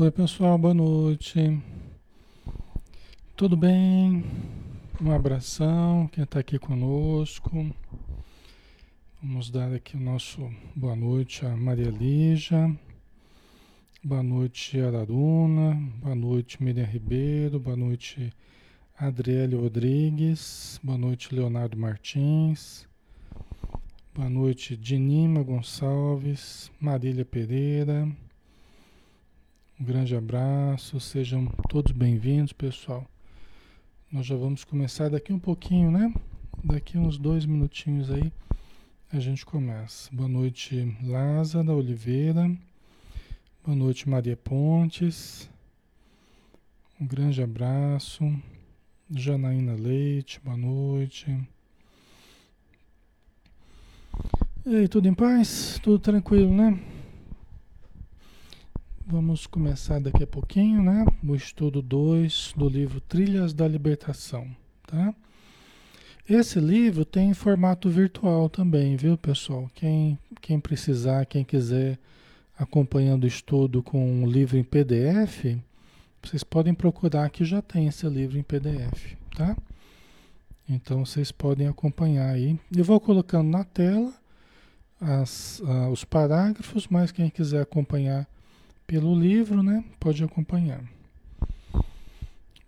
Oi, pessoal, boa noite. Tudo bem? Um abração, quem está aqui conosco. Vamos dar aqui o nosso boa noite a Maria Lígia. Boa noite, Araruna. Boa noite, Miriam Ribeiro. Boa noite, Adriele Rodrigues. Boa noite, Leonardo Martins. Boa noite, Dinima Gonçalves. Marília Pereira. Um grande abraço, sejam todos bem-vindos, pessoal. Nós já vamos começar daqui um pouquinho, né? Daqui uns dois minutinhos aí a gente começa. Boa noite, Lázara Oliveira. Boa noite, Maria Pontes. Um grande abraço. Janaína Leite, boa noite. E aí, tudo em paz? Tudo tranquilo, né? Vamos começar daqui a pouquinho, né? O estudo 2 do livro Trilhas da Libertação, tá? Esse livro tem em formato virtual também, viu, pessoal? Quem, quem precisar, quem quiser acompanhando o estudo com o livro em PDF, vocês podem procurar que já tem esse livro em PDF, tá? Então vocês podem acompanhar aí. Eu vou colocando na tela as, uh, os parágrafos, mas quem quiser acompanhar pelo livro, né? Pode acompanhar.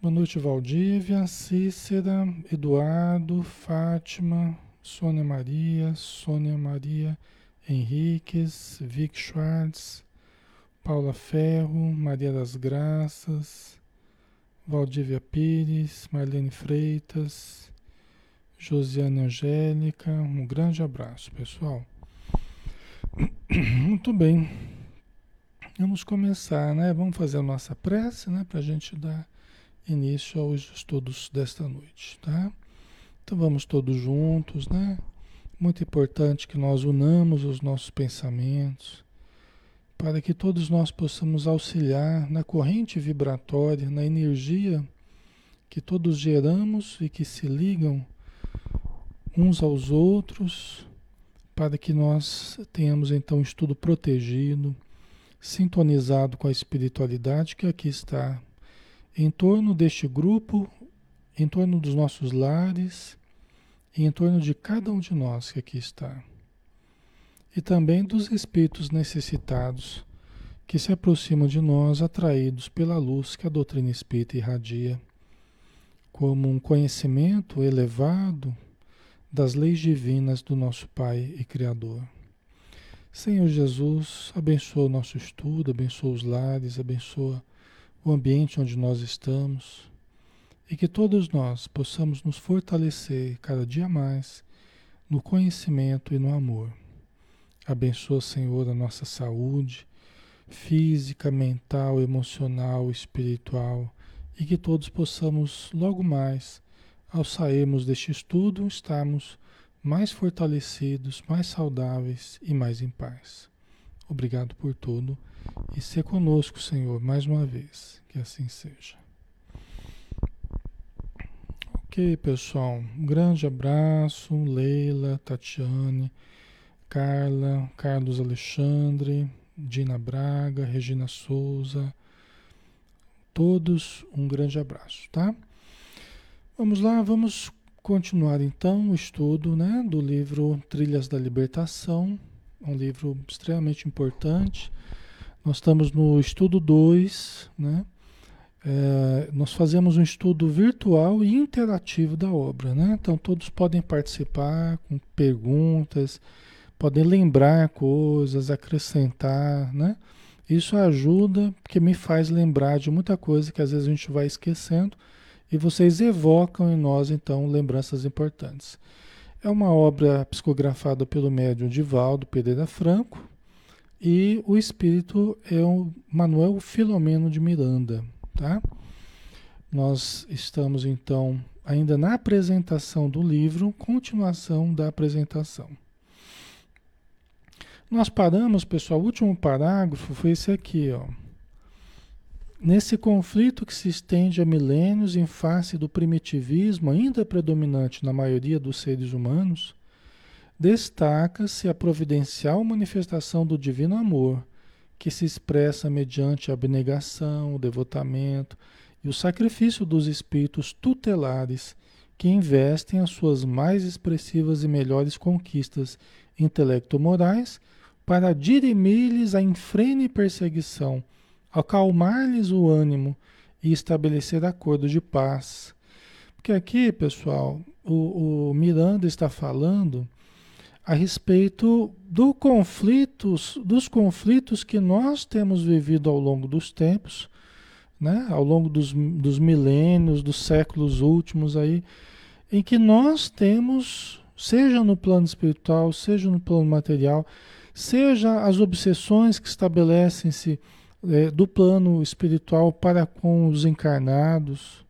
Boa noite, Valdívia, Cícera, Eduardo, Fátima, Sônia Maria, Sônia Maria Henriques, Vic Schwartz, Paula Ferro, Maria das Graças, Valdívia Pires, Marlene Freitas, Josiane Angélica, um grande abraço, pessoal. Muito bem. Vamos começar, né? Vamos fazer a nossa prece, né? Para a gente dar início aos estudos desta noite, tá? Então vamos todos juntos, né? Muito importante que nós unamos os nossos pensamentos para que todos nós possamos auxiliar na corrente vibratória, na energia que todos geramos e que se ligam uns aos outros, para que nós tenhamos então um estudo protegido sintonizado com a espiritualidade que aqui está em torno deste grupo, em torno dos nossos lares e em torno de cada um de nós que aqui está. E também dos espíritos necessitados que se aproximam de nós atraídos pela luz que a doutrina espírita irradia, como um conhecimento elevado das leis divinas do nosso Pai e Criador. Senhor Jesus, abençoa o nosso estudo, abençoa os lares, abençoa o ambiente onde nós estamos e que todos nós possamos nos fortalecer cada dia mais no conhecimento e no amor. Abençoa, Senhor, a nossa saúde física, mental, emocional, espiritual e que todos possamos logo mais, ao sairmos deste estudo, estarmos mais fortalecidos, mais saudáveis e mais em paz. Obrigado por tudo e ser conosco, Senhor, mais uma vez. Que assim seja. Ok, pessoal. Um grande abraço. Leila, Tatiane, Carla, Carlos Alexandre, Dina Braga, Regina Souza. Todos um grande abraço, tá? Vamos lá, vamos continuar então o estudo né, do livro Trilhas da Libertação, um livro extremamente importante. Nós estamos no estudo 2, né? É, nós fazemos um estudo virtual e interativo da obra, né? Então todos podem participar com perguntas, podem lembrar coisas, acrescentar, né? Isso ajuda, porque me faz lembrar de muita coisa que às vezes a gente vai esquecendo e vocês evocam em nós, então, lembranças importantes. É uma obra psicografada pelo médium Divaldo Pereira Franco e o espírito é o Manuel Filomeno de Miranda, tá? Nós estamos, então, ainda na apresentação do livro, continuação da apresentação. Nós paramos, pessoal, o último parágrafo foi esse aqui, ó. Nesse conflito que se estende há milênios em face do primitivismo ainda predominante na maioria dos seres humanos, destaca-se a providencial manifestação do divino amor, que se expressa mediante a abnegação, o devotamento e o sacrifício dos espíritos tutelares que investem as suas mais expressivas e melhores conquistas intelecto-morais para dirimir-lhes a infrene perseguição, acalmar-lhes o ânimo e estabelecer acordo de paz. Porque aqui, pessoal, o, o Miranda está falando a respeito do conflitos, dos conflitos que nós temos vivido ao longo dos tempos, né? ao longo dos, dos milênios, dos séculos últimos aí, em que nós temos, seja no plano espiritual, seja no plano material, seja as obsessões que estabelecem-se é, do plano espiritual para com os encarnados,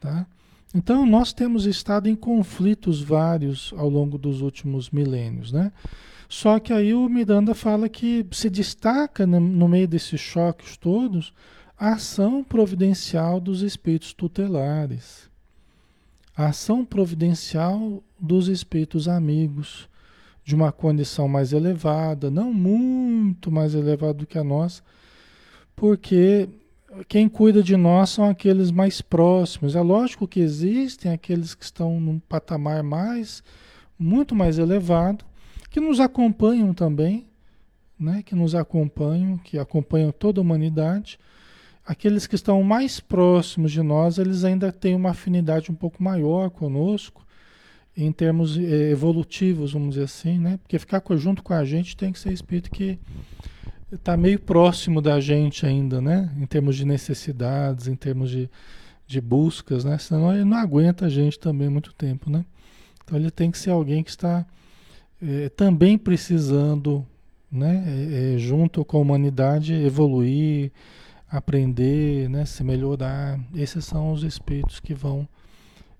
tá? Então, nós temos estado em conflitos vários ao longo dos últimos milênios, né? Só que aí o Miranda fala que se destaca no meio desses choques todos a ação providencial dos espíritos tutelares, a ação providencial dos espíritos amigos, de uma condição mais elevada, não muito mais elevada do que a nossa, porque quem cuida de nós são aqueles mais próximos. É lógico que existem aqueles que estão num patamar mais, muito mais elevado, que nos acompanham também, né? que nos acompanham, que acompanham toda a humanidade. Aqueles que estão mais próximos de nós, eles ainda têm uma afinidade um pouco maior conosco, em termos eh, evolutivos, vamos dizer assim, né? Porque ficar junto com a gente tem que ser espírito que está meio próximo da gente ainda, né? Em termos de necessidades, em termos de, de buscas, né? Senão ele não aguenta a gente também muito tempo, né? Então ele tem que ser alguém que está é, também precisando, né? É, é, junto com a humanidade, evoluir, aprender, né? Se melhorar. Esses são os espíritos que vão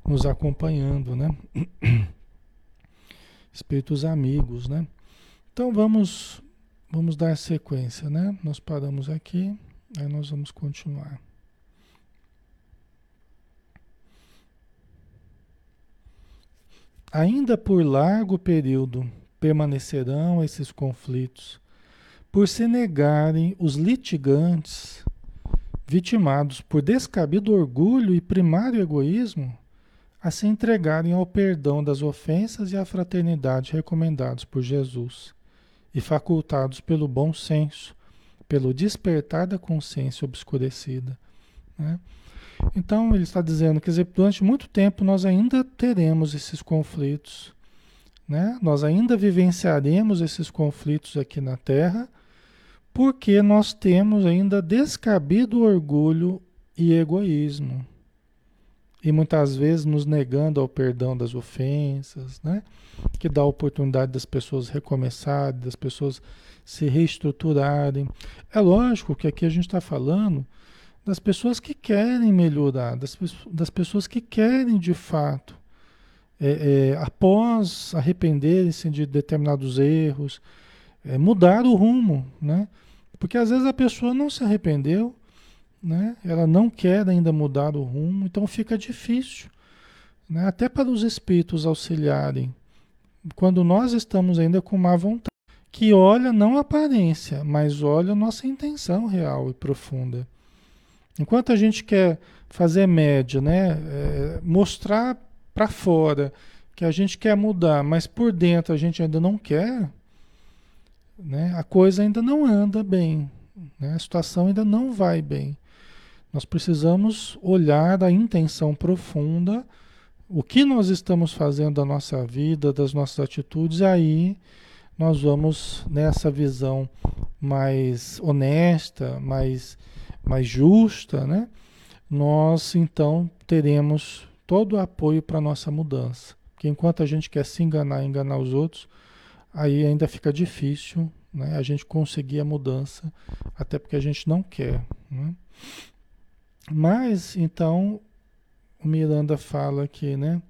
nos acompanhando, né? Espíritos amigos, né? Então vamos Vamos dar sequência, né? Nós paramos aqui, aí nós vamos continuar. Ainda por largo período permanecerão esses conflitos, por se negarem os litigantes, vitimados por descabido orgulho e primário egoísmo, a se entregarem ao perdão das ofensas e à fraternidade recomendados por Jesus e facultados pelo bom senso, pelo despertar da consciência obscurecida. Né? Então, ele está dizendo que durante muito tempo nós ainda teremos esses conflitos, né? nós ainda vivenciaremos esses conflitos aqui na Terra, porque nós temos ainda descabido orgulho e egoísmo e muitas vezes nos negando ao perdão das ofensas, né? que dá a oportunidade das pessoas recomeçarem, das pessoas se reestruturarem. É lógico que aqui a gente está falando das pessoas que querem melhorar, das, das pessoas que querem de fato, é, é, após arrependerem-se de determinados erros, é, mudar o rumo, né? Porque às vezes a pessoa não se arrependeu, né? Ela não quer ainda mudar o rumo, então fica difícil, né? Até para os espíritos auxiliarem, quando nós estamos ainda com má vontade, que olha não a aparência, mas olha a nossa intenção real e profunda. Enquanto a gente quer fazer média, né? É, mostrar para fora que a gente quer mudar, mas por dentro a gente ainda não quer, né? A coisa ainda não anda bem, né? A situação ainda não vai bem. Nós precisamos olhar a intenção profunda, o que nós estamos fazendo da nossa vida, das nossas atitudes, e aí nós vamos nessa visão mais honesta, mais, mais justa, né? Nós então teremos todo o apoio para a nossa mudança. Porque enquanto a gente quer se enganar, enganar os outros, aí ainda fica difícil né, a gente conseguir a mudança, até porque a gente não quer. Né? Mas, então, o Miranda fala aqui, né?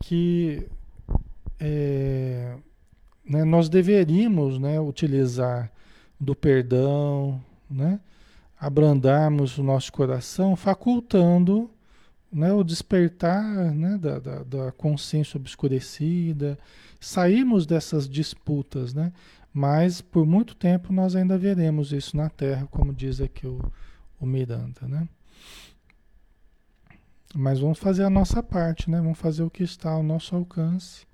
Que é, né, nós deveríamos né, utilizar do perdão, né? Abrandarmos o nosso coração, facultando né, o despertar né, da, da, da consciência obscurecida, sairmos dessas disputas, né? Mas por muito tempo nós ainda veremos isso na Terra, como diz aqui o, o Miranda, né? Mas vamos fazer a nossa parte, né? Vamos fazer o que está ao nosso alcance,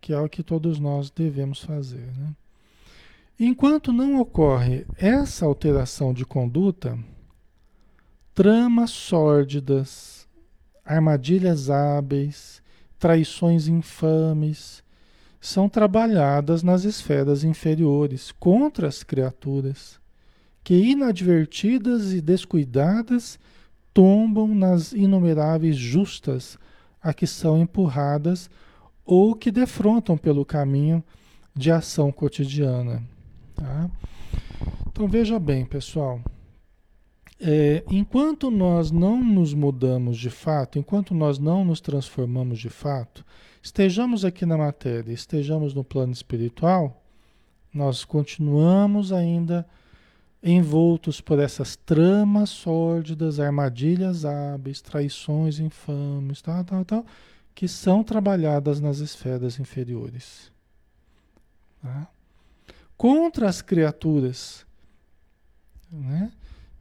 que é o que todos nós devemos fazer, né? Enquanto não ocorre essa alteração de conduta, tramas sórdidas, armadilhas hábeis, traições infames são trabalhadas nas esferas inferiores contra as criaturas, que inadvertidas e descuidadas tombam nas inumeráveis justas a que são empurradas ou que defrontam pelo caminho de ação cotidiana. Tá? Então veja bem, pessoal. É, enquanto nós não nos mudamos de fato, enquanto nós não nos transformamos de fato, estejamos aqui na matéria, estejamos no plano espiritual, nós continuamos ainda envoltos por essas tramas sórdidas, armadilhas hábeis, traições infames, tal, tal, tal, que são trabalhadas nas esferas inferiores. Tá? Contra as criaturas, né?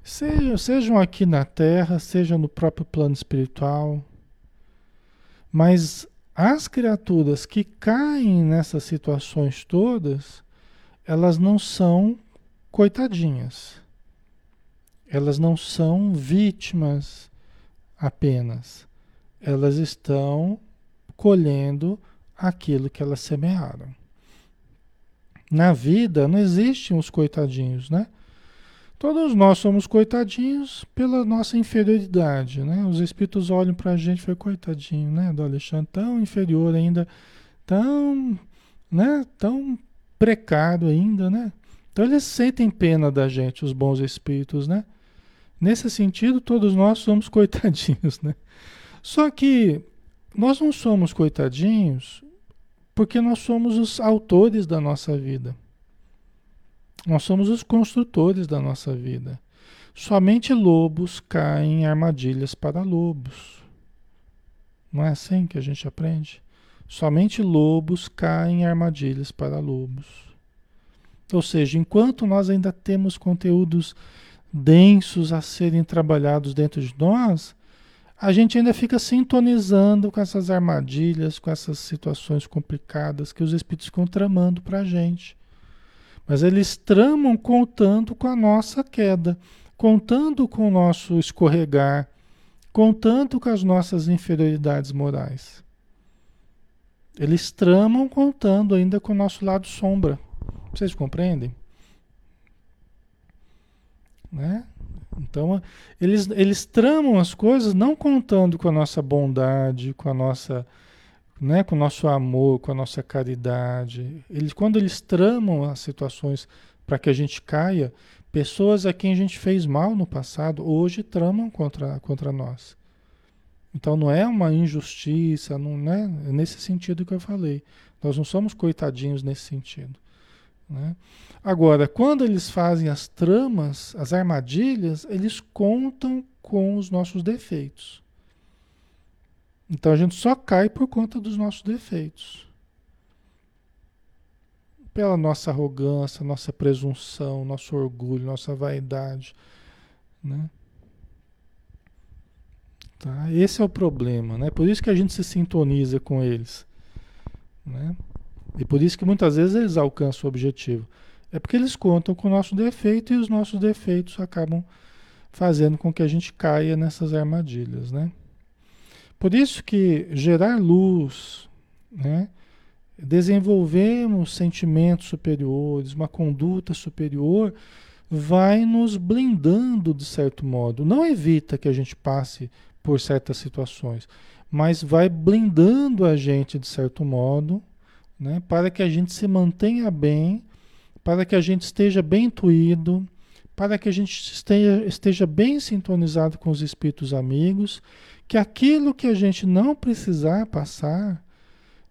Sejam, sejam aqui na Terra, seja no próprio plano espiritual, mas as criaturas que caem nessas situações todas, elas não são coitadinhas. Elas não são vítimas apenas. Elas estão colhendo aquilo que elas semearam. Na vida não existem os coitadinhos, né? Todos nós somos coitadinhos pela nossa inferioridade, né? Os espíritos olham para a gente e falam, coitadinho, né? Do Alexandre, tão inferior ainda, tão, né? Tão precário ainda, né? Então eles sentem pena da gente, os bons espíritos, né? Nesse sentido, todos nós somos coitadinhos, né? Só que nós não somos coitadinhos porque nós somos os autores da nossa vida. Nós somos os construtores da nossa vida. Somente lobos caem em armadilhas para lobos. Não é assim que a gente aprende? Somente lobos caem em armadilhas para lobos. Ou seja, enquanto nós ainda temos conteúdos densos a serem trabalhados dentro de nós, a gente ainda fica sintonizando com essas armadilhas, com essas situações complicadas que os espíritos ficam tramando para a gente. Mas eles tramam contando com a nossa queda, contando com o nosso escorregar, contando com as nossas inferioridades morais. Eles tramam contando ainda com o nosso lado sombra. Vocês compreendem? Né? Então, eles, eles tramam as coisas não contando com a nossa bondade, com a nossa, né, com o nosso amor, com a nossa caridade. Eles, quando eles tramam as situações para que a gente caia, pessoas a quem a gente fez mal no passado, hoje tramam contra, contra nós. Então não é uma injustiça, não é nesse sentido que eu falei. Nós não somos coitadinhos nesse sentido. Né? Agora, quando eles fazem as tramas, as armadilhas, eles contam com os nossos defeitos. Então a gente só cai por conta dos nossos defeitos. Pela nossa arrogância, nossa presunção, nosso orgulho, nossa vaidade. Né? Tá? Esse é o problema, né? Por isso que a gente se sintoniza com eles. Né? E por isso que muitas vezes eles alcançam o objetivo. É porque eles contam com o nosso defeito e os nossos defeitos acabam fazendo com que a gente caia nessas armadilhas, né? Por isso que gerar luz, né? desenvolvemos sentimentos superiores, uma conduta superior, vai nos blindando de certo modo. Não evita que a gente passe por certas situações, mas vai blindando a gente de certo modo, né? para que a gente se mantenha bem, para que a gente esteja bem intuído, para que a gente esteja, esteja bem sintonizado com os espíritos amigos, que aquilo que a gente não precisar passar,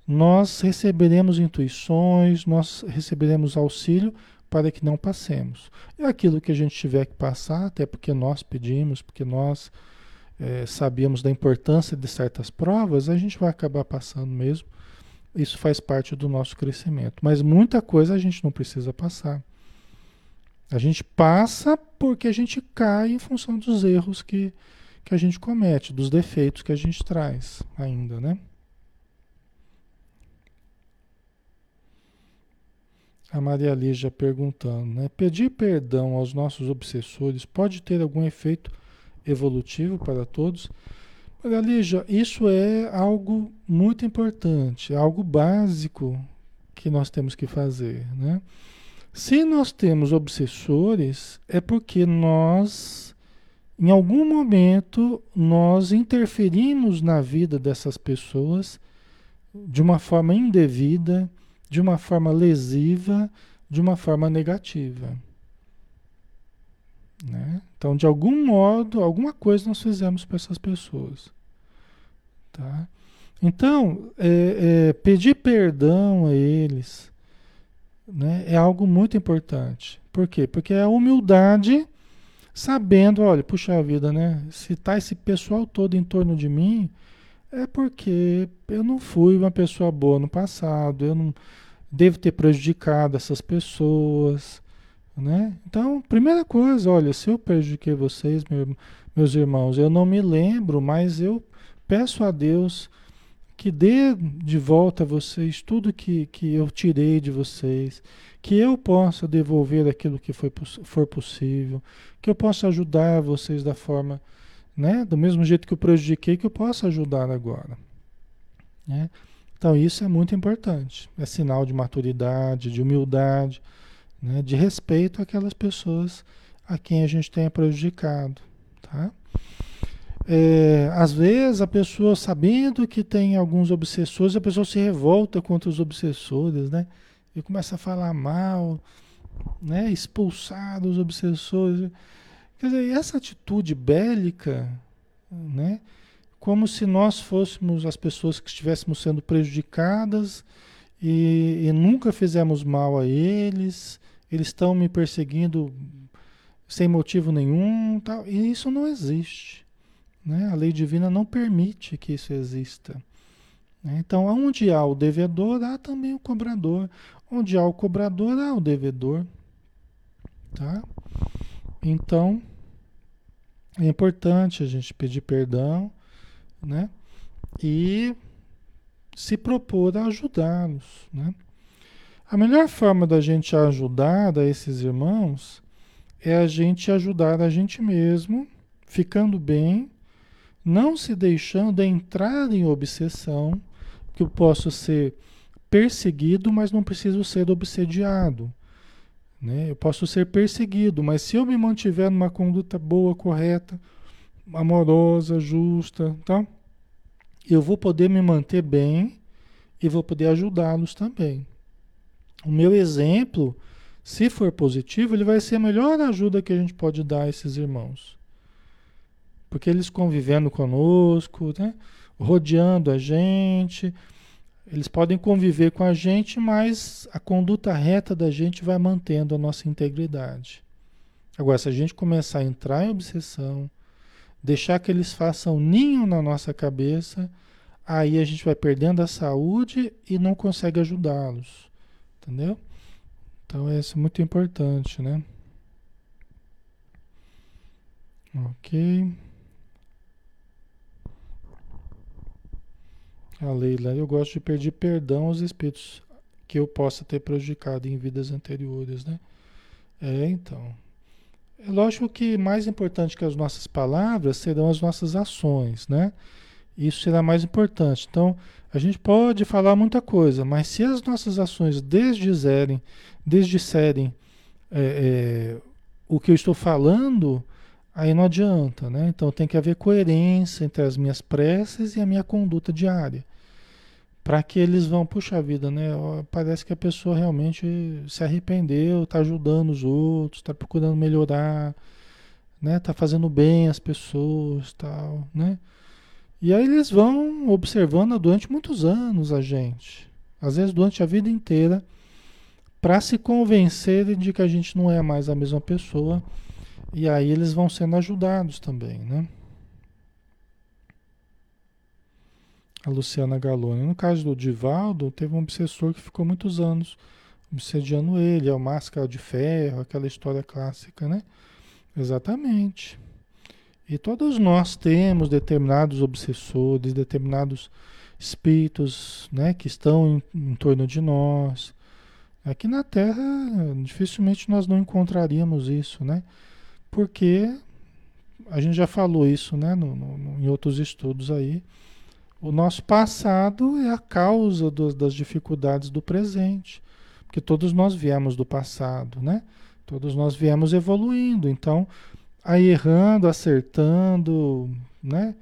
nós receberemos intuições, nós receberemos auxílio para que não passemos. E aquilo que a gente tiver que passar, até porque nós pedimos, porque nós é, sabíamos da importância de certas provas, a gente vai acabar passando mesmo isso faz parte do nosso crescimento. Mas muita coisa a gente não precisa passar. A gente passa porque a gente cai em função dos erros que, que a gente comete, dos defeitos que a gente traz ainda, né? A Maria Lígia perguntando, né? Pedir perdão aos nossos obsessores pode ter algum efeito evolutivo para todos? Maria Lígia, isso é algo muito importante, algo básico que nós temos que fazer, né? Se nós temos obsessores, é porque nós, em algum momento, nós interferimos na vida dessas pessoas de uma forma indevida, de uma forma lesiva, de uma forma negativa. Né? Então, de algum modo, alguma coisa nós fizemos para essas pessoas. Tá? Então, é, é, pedir perdão a eles né, é algo muito importante. Por quê? Porque é a humildade, sabendo, olha, puxa vida, né? Se tá esse pessoal todo em torno de mim, é porque eu não fui uma pessoa boa no passado, eu não devo ter prejudicado essas pessoas, né? Então, primeira coisa, olha, se eu prejudiquei vocês, meu, meus irmãos, eu não me lembro, mas eu peço a Deus que dê de volta a vocês tudo que, que eu tirei de vocês, que eu possa devolver aquilo que foi, for possível, que eu possa ajudar vocês da forma, né? Do mesmo jeito que eu prejudiquei, que eu possa ajudar agora, né? Então isso é muito importante. É sinal de maturidade, de humildade, né? de respeito àquelas pessoas a quem a gente tenha prejudicado. Tá? É, às vezes a pessoa, sabendo que tem alguns obsessores, a pessoa se revolta contra os obsessores, né? E começa a falar mal, né? expulsar os obsessores. Quer dizer, essa atitude bélica, né? como se nós fôssemos as pessoas que estivéssemos sendo prejudicadas e, e nunca fizemos mal a eles, eles estão me perseguindo sem motivo nenhum, tal. e isso não existe. Né? A lei divina não permite que isso exista. Né? Então, onde há o devedor, há também o cobrador. Onde há o cobrador, há o devedor. Tá? Então, é importante a gente pedir perdão, né? E se propor a ajudá-los, né? A melhor forma da gente ajudar a esses irmãos é a gente ajudar a gente mesmo, ficando bem, não se deixando entrar em obsessão, que eu posso ser perseguido, mas não preciso ser obsediado. Né? Eu posso ser perseguido, mas se eu me mantiver numa conduta boa, correta, amorosa, justa, tá? Eu vou poder me manter bem e vou poder ajudá-los também. O meu exemplo, se for positivo, ele vai ser a melhor ajuda que a gente pode dar a esses irmãos. Porque eles convivendo conosco, né? rodeando a gente, eles podem conviver com a gente, mas a conduta reta da gente vai mantendo a nossa integridade. Agora, se a gente começar a entrar em obsessão, deixar que eles façam ninho na nossa cabeça, aí a gente vai perdendo a saúde e não consegue ajudá-los. Entendeu? Então isso é muito importante, né? Ok. A Leila, eu gosto de pedir perdão aos espíritos que eu possa ter prejudicado em vidas anteriores, né? É, então. É lógico que mais importante que as nossas palavras serão as nossas ações, né? Isso será mais importante. Então, a gente pode falar muita coisa, mas se as nossas ações desdizerem, desdisserem é, é, o que eu estou falando, aí não adianta, né? Então tem que haver coerência entre as minhas preces e a minha conduta diária. Para que eles vão, puxa vida, né? Parece que a pessoa realmente se arrependeu, está ajudando os outros, está procurando melhorar, né? Está fazendo bem às pessoas, tal, né? E aí eles vão observando durante muitos anos a gente, às vezes durante a vida inteira, para se convencerem de que a gente não é mais a mesma pessoa. E aí eles vão sendo ajudados também, né? A Luciana Galoni. No caso do Divaldo, teve um obsessor que ficou muitos anos obsediando ele, é o máscara de ferro, aquela história clássica, né? Exatamente. E todos nós temos determinados obsessores, determinados espíritos, né, que estão em, em torno de nós. Aqui na Terra, dificilmente nós não encontraríamos isso, né? Porque a gente já falou isso, né, no, no, em outros estudos aí. O nosso passado é a causa do, das dificuldades do presente, porque todos nós viemos do passado, né? Todos nós viemos evoluindo, então, aí errando, acertando, né?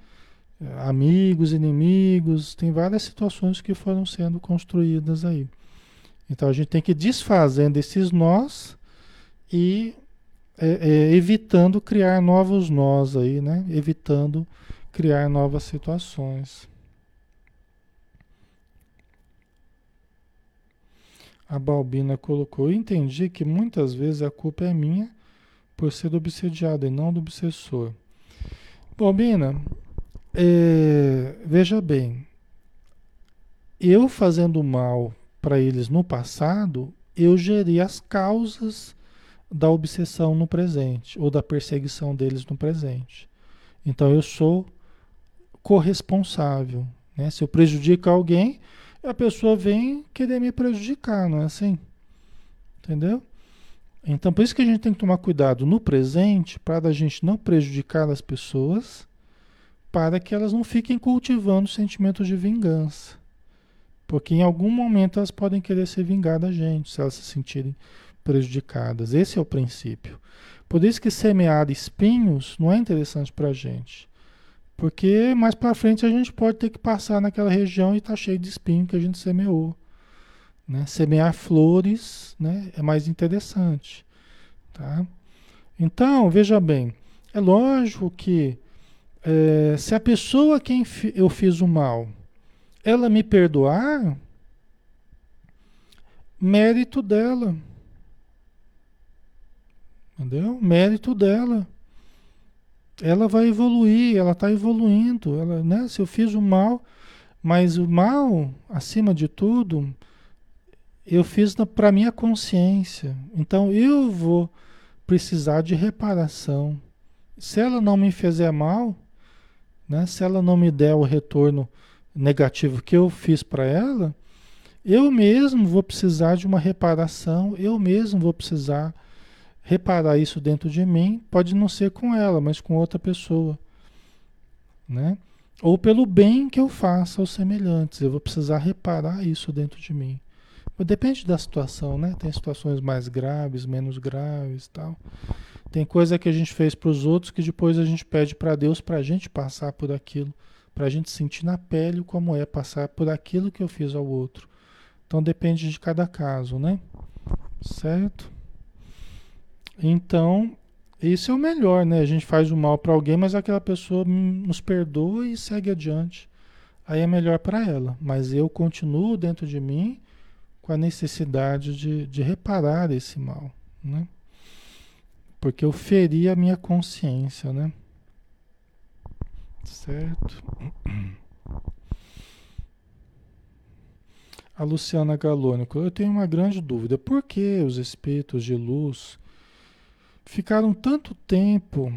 Amigos, inimigos, tem várias situações que foram sendo construídas aí. Então a gente tem que ir desfazendo esses nós e é, é, evitando criar novos nós aí, né? Evitando criar novas situações. A Balbina colocou: entendi que muitas vezes a culpa é minha por ser obsediado e não do obsessor. Balbina, é, veja bem, eu fazendo mal para eles no passado, eu gerei as causas da obsessão no presente ou da perseguição deles no presente. Então eu sou corresponsável. Né? Se eu prejudico alguém, a pessoa vem querer me prejudicar, não é assim? Entendeu? Então, por isso que a gente tem que tomar cuidado no presente para a gente não prejudicar as pessoas, para que elas não fiquem cultivando sentimentos de vingança. Porque em algum momento elas podem querer se vingar da gente, se elas se sentirem prejudicadas. Esse é o princípio. Por isso que semear espinhos não é interessante para a gente. Porque mais para frente a gente pode ter que passar naquela região e estar tá cheio de espinho que a gente semeou. Né? Semear flores né, é mais interessante. Tá? Então, veja bem, é lógico que é, se a pessoa a quem eu fiz o mal, ela me perdoar, mérito dela. Entendeu? Mérito dela ela vai evoluir, ela está evoluindo. Ela, né? Se eu fiz o mal, mas o mal, acima de tudo, eu fiz para minha consciência. Então eu vou precisar de reparação. Se ela não me fizer mal, né? se ela não me der o retorno negativo que eu fiz para ela, eu mesmo vou precisar de uma reparação, eu mesmo vou precisar reparar isso dentro de mim, pode não ser com ela, mas com outra pessoa, né? Ou pelo bem que eu faça aos semelhantes, eu vou precisar reparar isso dentro de mim. Depende da situação, né? Tem situações mais graves, menos graves, tal. Tem coisa que a gente fez para os outros que depois a gente pede para Deus para a gente passar por aquilo, para a gente sentir na pele como é passar por aquilo que eu fiz ao outro. Então depende de cada caso, né? Certo? Então, isso é o melhor, né? A gente faz o mal para alguém, mas aquela pessoa nos perdoa e segue adiante. Aí é melhor para ela. Mas eu continuo dentro de mim com a necessidade de, de reparar esse mal, né? Porque eu feri a minha consciência, né? Certo? A Luciana Galônico, eu tenho uma grande dúvida. Por que os espíritos de luz ficaram tanto tempo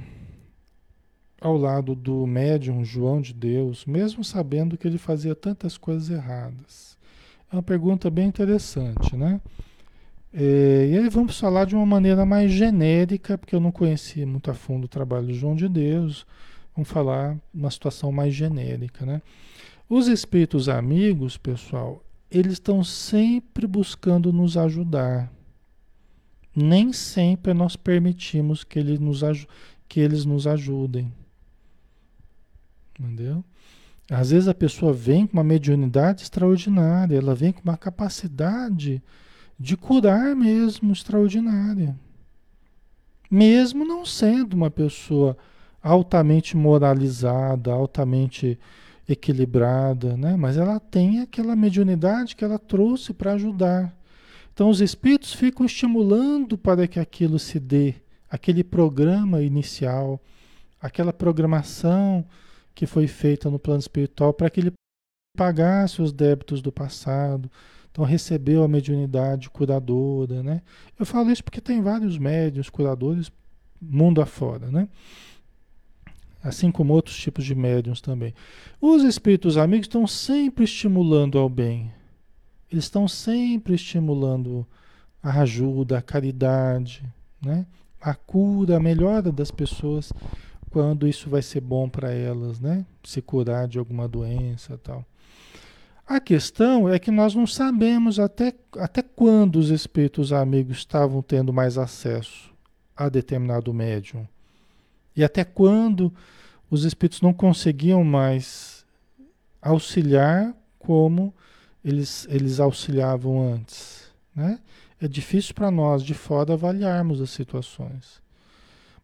ao lado do médium João de Deus, mesmo sabendo que ele fazia tantas coisas erradas? É uma pergunta bem interessante, né? É, e aí vamos falar de uma maneira mais genérica, porque eu não conhecia muito a fundo o trabalho do João de Deus. Vamos falar uma situação mais genérica, né? Os espíritos amigos, pessoal, eles estão sempre buscando nos ajudar nem sempre nós permitimos que, nos, que eles nos ajudem. Entendeu? Às vezes a pessoa vem com uma mediunidade extraordinária, ela vem com uma capacidade de curar mesmo extraordinária. Mesmo não sendo uma pessoa altamente moralizada, altamente equilibrada, né? Mas ela tem aquela mediunidade que ela trouxe para ajudar. Então os espíritos ficam estimulando para que aquilo se dê, aquele programa inicial, aquela programação que foi feita no plano espiritual para que ele pagasse os débitos do passado. Então recebeu a mediunidade curadora, né? Eu falo isso porque tem vários médios curadores mundo afora, né? Assim como outros tipos de médiums também. Os espíritos amigos estão sempre estimulando ao bem. Eles estão sempre estimulando a ajuda, a caridade, né? a cura, a melhora das pessoas quando isso vai ser bom para elas, né? Se curar de alguma doença tal. A questão é que nós não sabemos até, até quando os espíritos amigos estavam tendo mais acesso a determinado médium. E até quando os espíritos não conseguiam mais auxiliar como eles, eles auxiliavam antes. Né? É difícil para nós de fora avaliarmos as situações.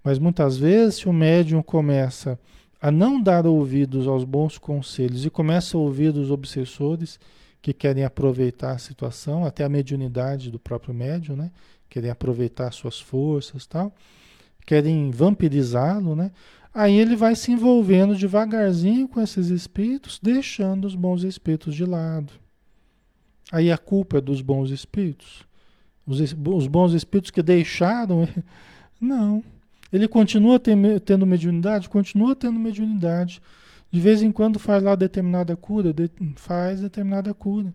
Mas muitas vezes, se o médium começa a não dar ouvidos aos bons conselhos e começa a ouvir os obsessores que querem aproveitar a situação, até a mediunidade do próprio médium, né? Querem aproveitar suas forças tal, querem vampirizá-lo, né? Aí ele vai se envolvendo devagarzinho com esses espíritos, deixando os bons espíritos de lado. Aí a culpa é dos bons espíritos. Os, os bons espíritos que deixaram. Não. Ele continua tendo mediunidade? Continua tendo mediunidade. De vez em quando faz lá determinada cura, de, faz determinada cura.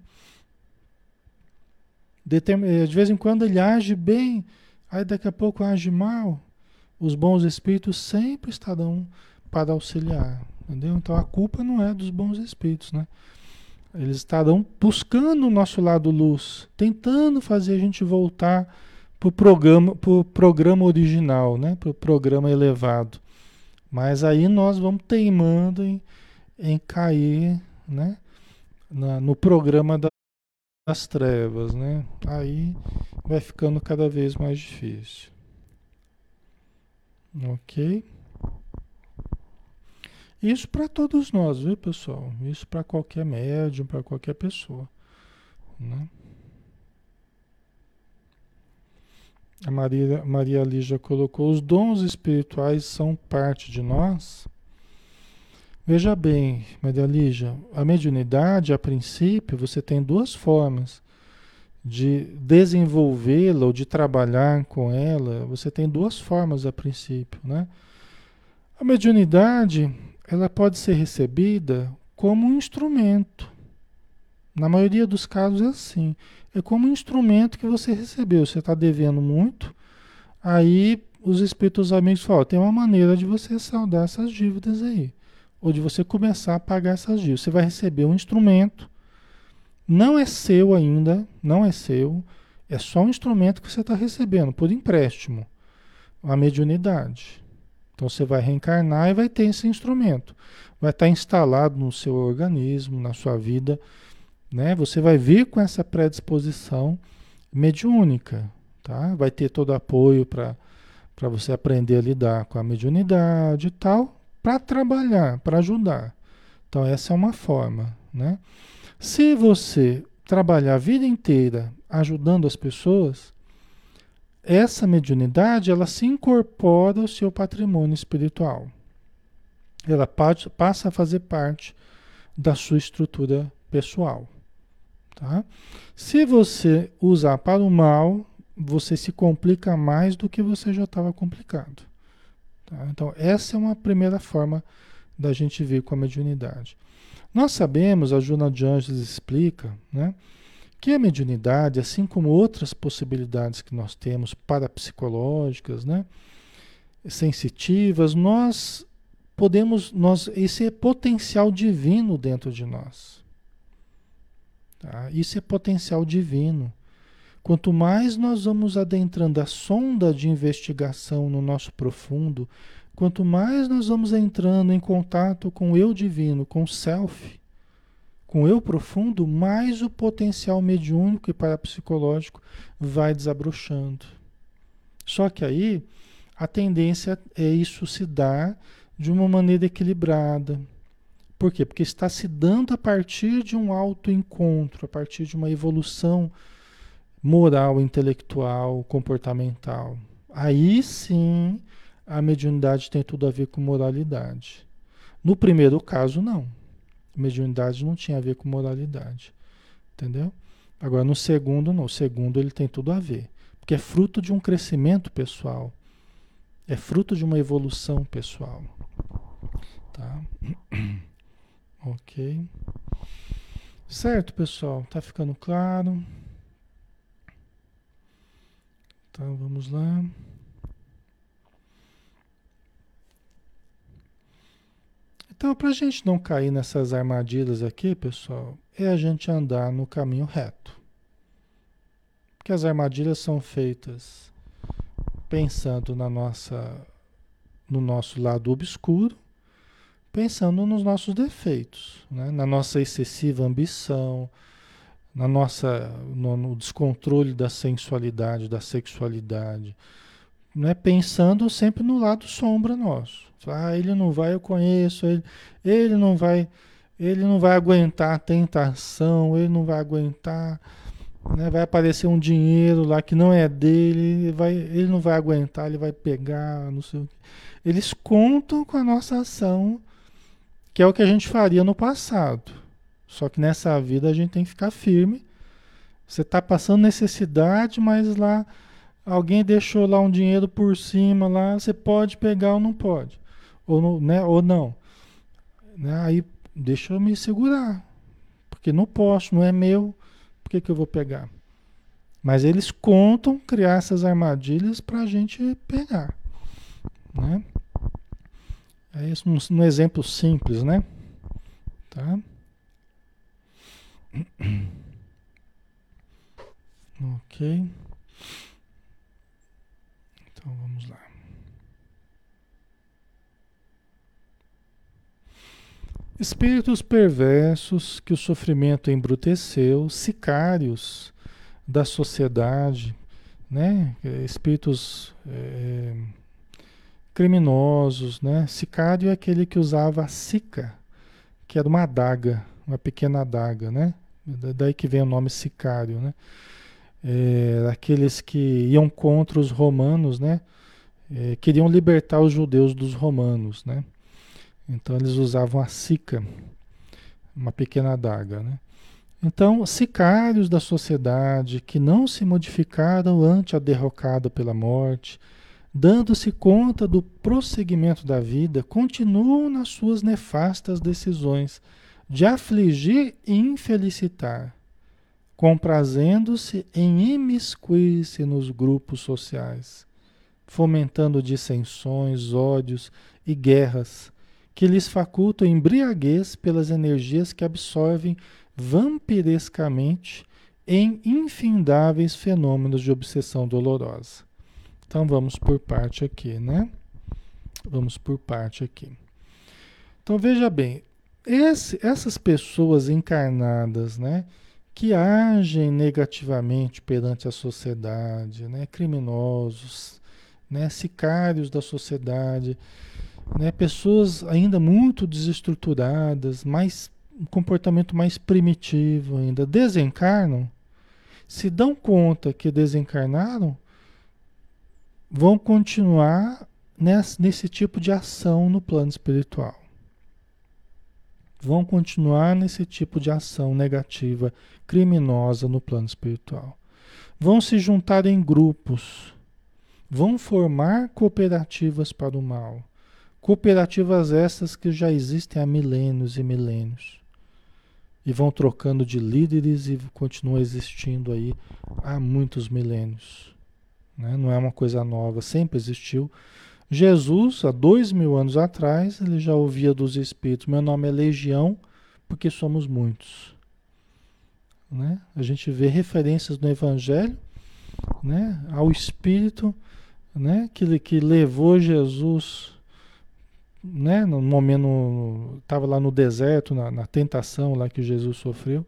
Eh, de vez em quando ele age bem, aí daqui a pouco age mal. Os bons espíritos sempre estarão para auxiliar. Entendeu? Então a culpa não é dos bons espíritos, né? Eles estarão buscando o nosso lado luz, tentando fazer a gente voltar para o programa, pro programa original, né? para o programa elevado. Mas aí nós vamos teimando em, em cair né? Na, no programa das trevas. Né? Aí vai ficando cada vez mais difícil. Ok? Isso para todos nós, viu, pessoal? Isso para qualquer médium, para qualquer pessoa. Né? A Maria, Maria Lígia colocou: os dons espirituais são parte de nós. Veja bem, Maria Lígia, a mediunidade, a princípio, você tem duas formas de desenvolvê-la ou de trabalhar com ela. Você tem duas formas a princípio, né? A mediunidade, ela pode ser recebida como um instrumento. Na maioria dos casos é assim. É como um instrumento que você recebeu. Você está devendo muito, aí os espíritos amigos falam: tem uma maneira de você saldar essas dívidas aí. Ou de você começar a pagar essas dívidas. Você vai receber um instrumento, não é seu ainda, não é seu, é só um instrumento que você está recebendo por empréstimo, a mediunidade. Então você vai reencarnar e vai ter esse instrumento. Vai estar tá instalado no seu organismo, na sua vida né? Você vai vir com essa predisposição mediúnica, tá? Vai ter todo apoio para para você aprender a lidar com a mediunidade e tal, para trabalhar, para ajudar. Então essa é uma forma, né? Se você trabalhar a vida inteira ajudando as pessoas, essa mediunidade ela se incorpora ao seu patrimônio espiritual. Ela passa a fazer parte da sua estrutura pessoal. Tá? Se você usar para o mal, você se complica mais do que você já estava complicado. Tá? Então, essa é uma primeira forma da gente ver com a mediunidade. Nós sabemos, a Juna de Anjos explica, né, que a mediunidade, assim como outras possibilidades que nós temos parapsicológicas, né, sensitivas, nós podemos, nós, esse é potencial divino dentro de nós. Tá? Isso é potencial divino. Quanto mais nós vamos adentrando a sonda de investigação no nosso profundo, quanto mais nós vamos entrando em contato com o eu divino, com o self, com o eu profundo, mais o potencial mediúnico e parapsicológico vai desabrochando. Só que aí a tendência é isso se dar de uma maneira equilibrada, por quê? Porque está se dando a partir de um autoencontro, a partir de uma evolução moral, intelectual, comportamental. Aí sim a mediunidade tem tudo a ver com moralidade. No primeiro caso, não. Mediunidade não tinha a ver com moralidade. Entendeu? Agora, no segundo, não. O segundo ele tem tudo a ver. Porque é fruto de um crescimento pessoal. É fruto de uma evolução pessoal. Tá? ok. Certo, pessoal? Tá ficando claro? Então, vamos lá. Então, para a gente não cair nessas armadilhas aqui, pessoal, é a gente andar no caminho reto. Porque as armadilhas são feitas pensando na nossa, no nosso lado obscuro, pensando nos nossos defeitos, né? na nossa excessiva ambição, na nossa, no, no descontrole da sensualidade, da sexualidade, né? pensando sempre no lado sombra nosso. Ah, ele não vai, eu conheço, ele, ele não vai, ele não vai aguentar a tentação, ele não vai aguentar, né? vai aparecer um dinheiro lá que não é dele, ele, vai, ele não vai aguentar, ele vai pegar, não sei o que. Eles contam com a nossa ação, que é o que a gente faria no passado. Só que nessa vida a gente tem que ficar firme. Você está passando necessidade, mas lá alguém deixou lá um dinheiro por cima lá, você pode pegar ou não pode. Ou, né, ou não. Né? Aí deixa eu me segurar. Porque não posso, não é meu. Por que, que eu vou pegar? Mas eles contam criar essas armadilhas para a gente pegar. Né? É isso um exemplo simples, né? Tá? Ok. Então vamos lá. Espíritos perversos que o sofrimento embruteceu, sicários da sociedade, né? Espíritos é, criminosos, né? Sicário é aquele que usava a sica, que era uma adaga, uma pequena adaga, né? Daí que vem o nome sicário, né? É, aqueles que iam contra os romanos, né? É, queriam libertar os judeus dos romanos, né? Então eles usavam a sica, uma pequena adaga. Né? Então, sicários da sociedade que não se modificaram ante a derrocada pela morte, dando-se conta do prosseguimento da vida, continuam nas suas nefastas decisões de afligir e infelicitar, comprazendo-se em imiscuir-se nos grupos sociais, fomentando dissensões, ódios e guerras que lhes facultam embriaguez pelas energias que absorvem vampirescamente em infindáveis fenômenos de obsessão dolorosa. Então vamos por parte aqui, né? Vamos por parte aqui. Então veja bem, esse, essas pessoas encarnadas, né, que agem negativamente perante a sociedade, né, criminosos, né, sicários da sociedade, né? Pessoas ainda muito desestruturadas, mais um comportamento mais primitivo ainda, desencarnam, se dão conta que desencarnaram, vão continuar nesse, nesse tipo de ação no plano espiritual. Vão continuar nesse tipo de ação negativa, criminosa no plano espiritual. Vão se juntar em grupos, vão formar cooperativas para o mal Cooperativas essas que já existem há milênios e milênios. E vão trocando de líderes e continuam existindo aí há muitos milênios. Né? Não é uma coisa nova, sempre existiu. Jesus, há dois mil anos atrás, ele já ouvia dos Espíritos: Meu nome é Legião, porque somos muitos. Né? A gente vê referências no Evangelho né? ao Espírito né? que, que levou Jesus né, no momento, estava lá no deserto, na, na, tentação lá que Jesus sofreu,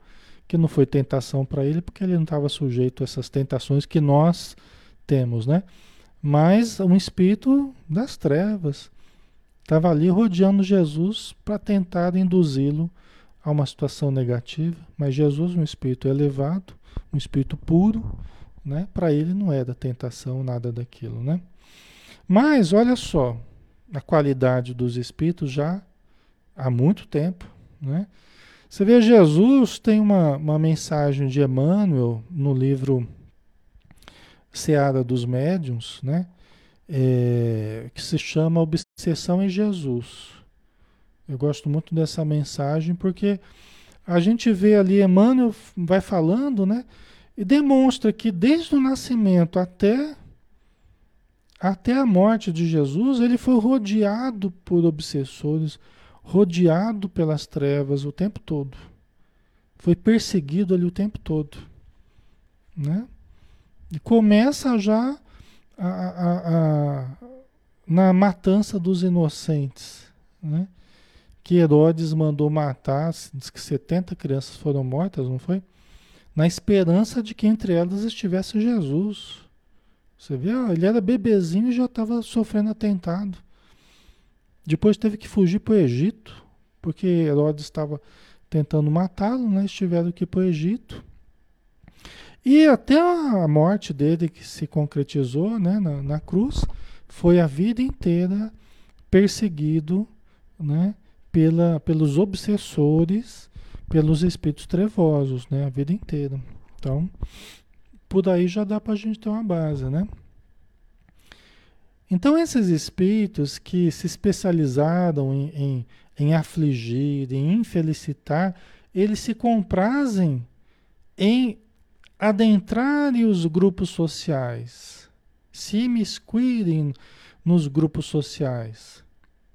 que não foi tentação para ele, porque ele não estava sujeito a essas tentações que nós temos, né? Mas um espírito das trevas estava ali rodeando Jesus para tentar induzi-lo a uma situação negativa, mas Jesus, um espírito elevado, um espírito puro, né? Para ele não era tentação, nada daquilo, né? Mas olha só, a qualidade dos espíritos já há muito tempo, Né? Você vê, Jesus tem uma, uma mensagem de Emmanuel no livro Seara dos Médiuns, né? É, que se chama Obsessão em Jesus. Eu gosto muito dessa mensagem porque a gente vê ali, Emmanuel vai falando, né? E demonstra que desde o nascimento até, até a morte de Jesus, ele foi rodeado por obsessores, rodeado pelas trevas o tempo todo. Foi perseguido ali o tempo todo. Né? E começa já a, a, a, na matança dos inocentes. Né? Que Herodes mandou matar, diz que 70 crianças foram mortas, não foi? Na esperança de que entre elas estivesse Jesus. Você vê, ele era bebezinho e já estava sofrendo atentado. Depois teve que fugir para o Egito, porque Herodes estava tentando matá-lo, né? Estiveram que ir para o Egito. E até a morte dele, que se concretizou né, na, na cruz, foi a vida inteira perseguido né, pela, pelos obsessores, pelos espíritos trevosos, né, a vida inteira. Então, por aí já dá para a gente ter uma base, né? Então, esses espíritos que se especializaram em, em, em afligir, em infelicitar, eles se comprazem em adentrarem os grupos sociais, se imiscuírem nos grupos sociais,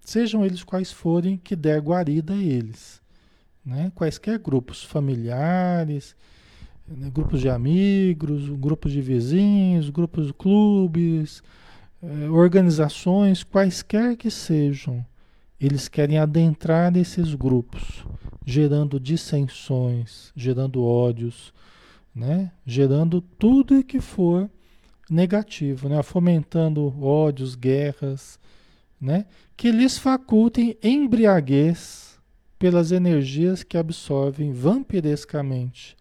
sejam eles quais forem que der guarida a eles. Né? Quaisquer grupos familiares, né? grupos de amigos, grupos de vizinhos, grupos de clubes, eh, organizações, quaisquer que sejam, eles querem adentrar nesses grupos, gerando dissensões, gerando ódios, né? gerando tudo que for negativo, né? fomentando ódios, guerras, né? que lhes facultem embriaguez pelas energias que absorvem vampirescamente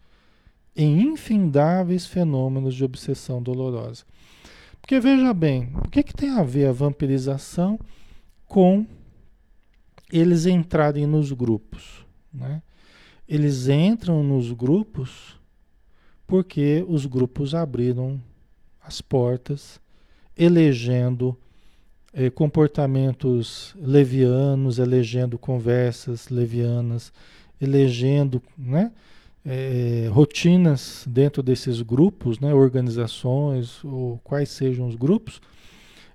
em infindáveis fenômenos de obsessão dolorosa. Porque veja bem, o que, que tem a ver a vampirização com eles entrarem nos grupos? Né? Eles entram nos grupos porque os grupos abriram as portas, elegendo eh, comportamentos levianos, elegendo conversas levianas, elegendo né, é, rotinas dentro desses grupos, né, organizações ou quais sejam os grupos,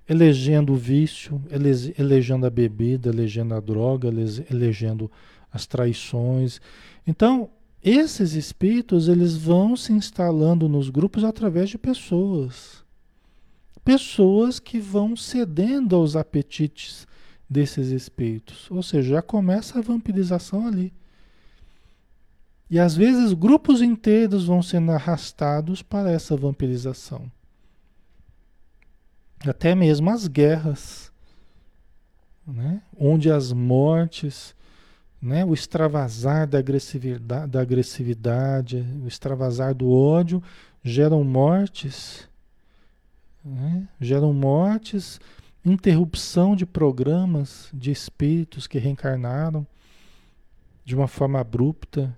elegendo o vício, ele, elegendo a bebida, elegendo a droga, ele, elegendo as traições. Então, esses espíritos eles vão se instalando nos grupos através de pessoas. Pessoas que vão cedendo aos apetites desses espíritos. Ou seja, já começa a vampirização ali. E às vezes grupos inteiros vão sendo arrastados para essa vampirização. Até mesmo as guerras, né? onde as mortes, né? o extravasar da agressividade, da agressividade, o extravasar do ódio geram mortes, né? geram mortes, interrupção de programas de espíritos que reencarnaram de uma forma abrupta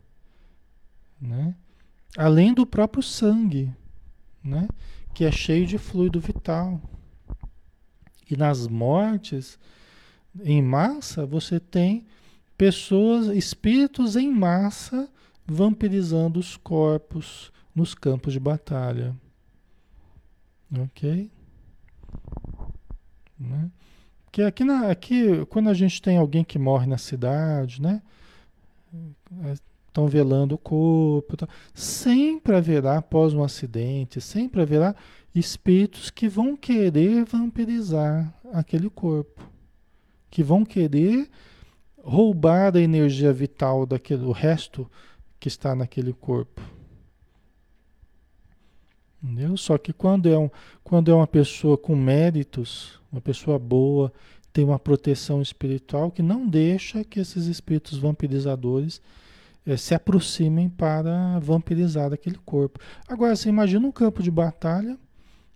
né? Além do próprio sangue, né? Que é cheio de fluido vital. E nas mortes em massa, você tem pessoas, espíritos em massa vampirizando os corpos nos campos de batalha. Ok? Né? Porque aqui, na, aqui, quando a gente tem alguém que morre na cidade, né? estão velando o corpo. Tá? Sempre haverá, após um acidente, sempre haverá espíritos que vão querer vampirizar aquele corpo, que vão querer roubar a energia vital daquele, o resto que está naquele corpo. Entendeu? Só que quando é, um, quando é uma pessoa com méritos, uma pessoa boa, tem uma proteção espiritual que não deixa que esses espíritos vampirizadores é, se aproximem para vampirizar aquele corpo. Agora, você imagina um campo de batalha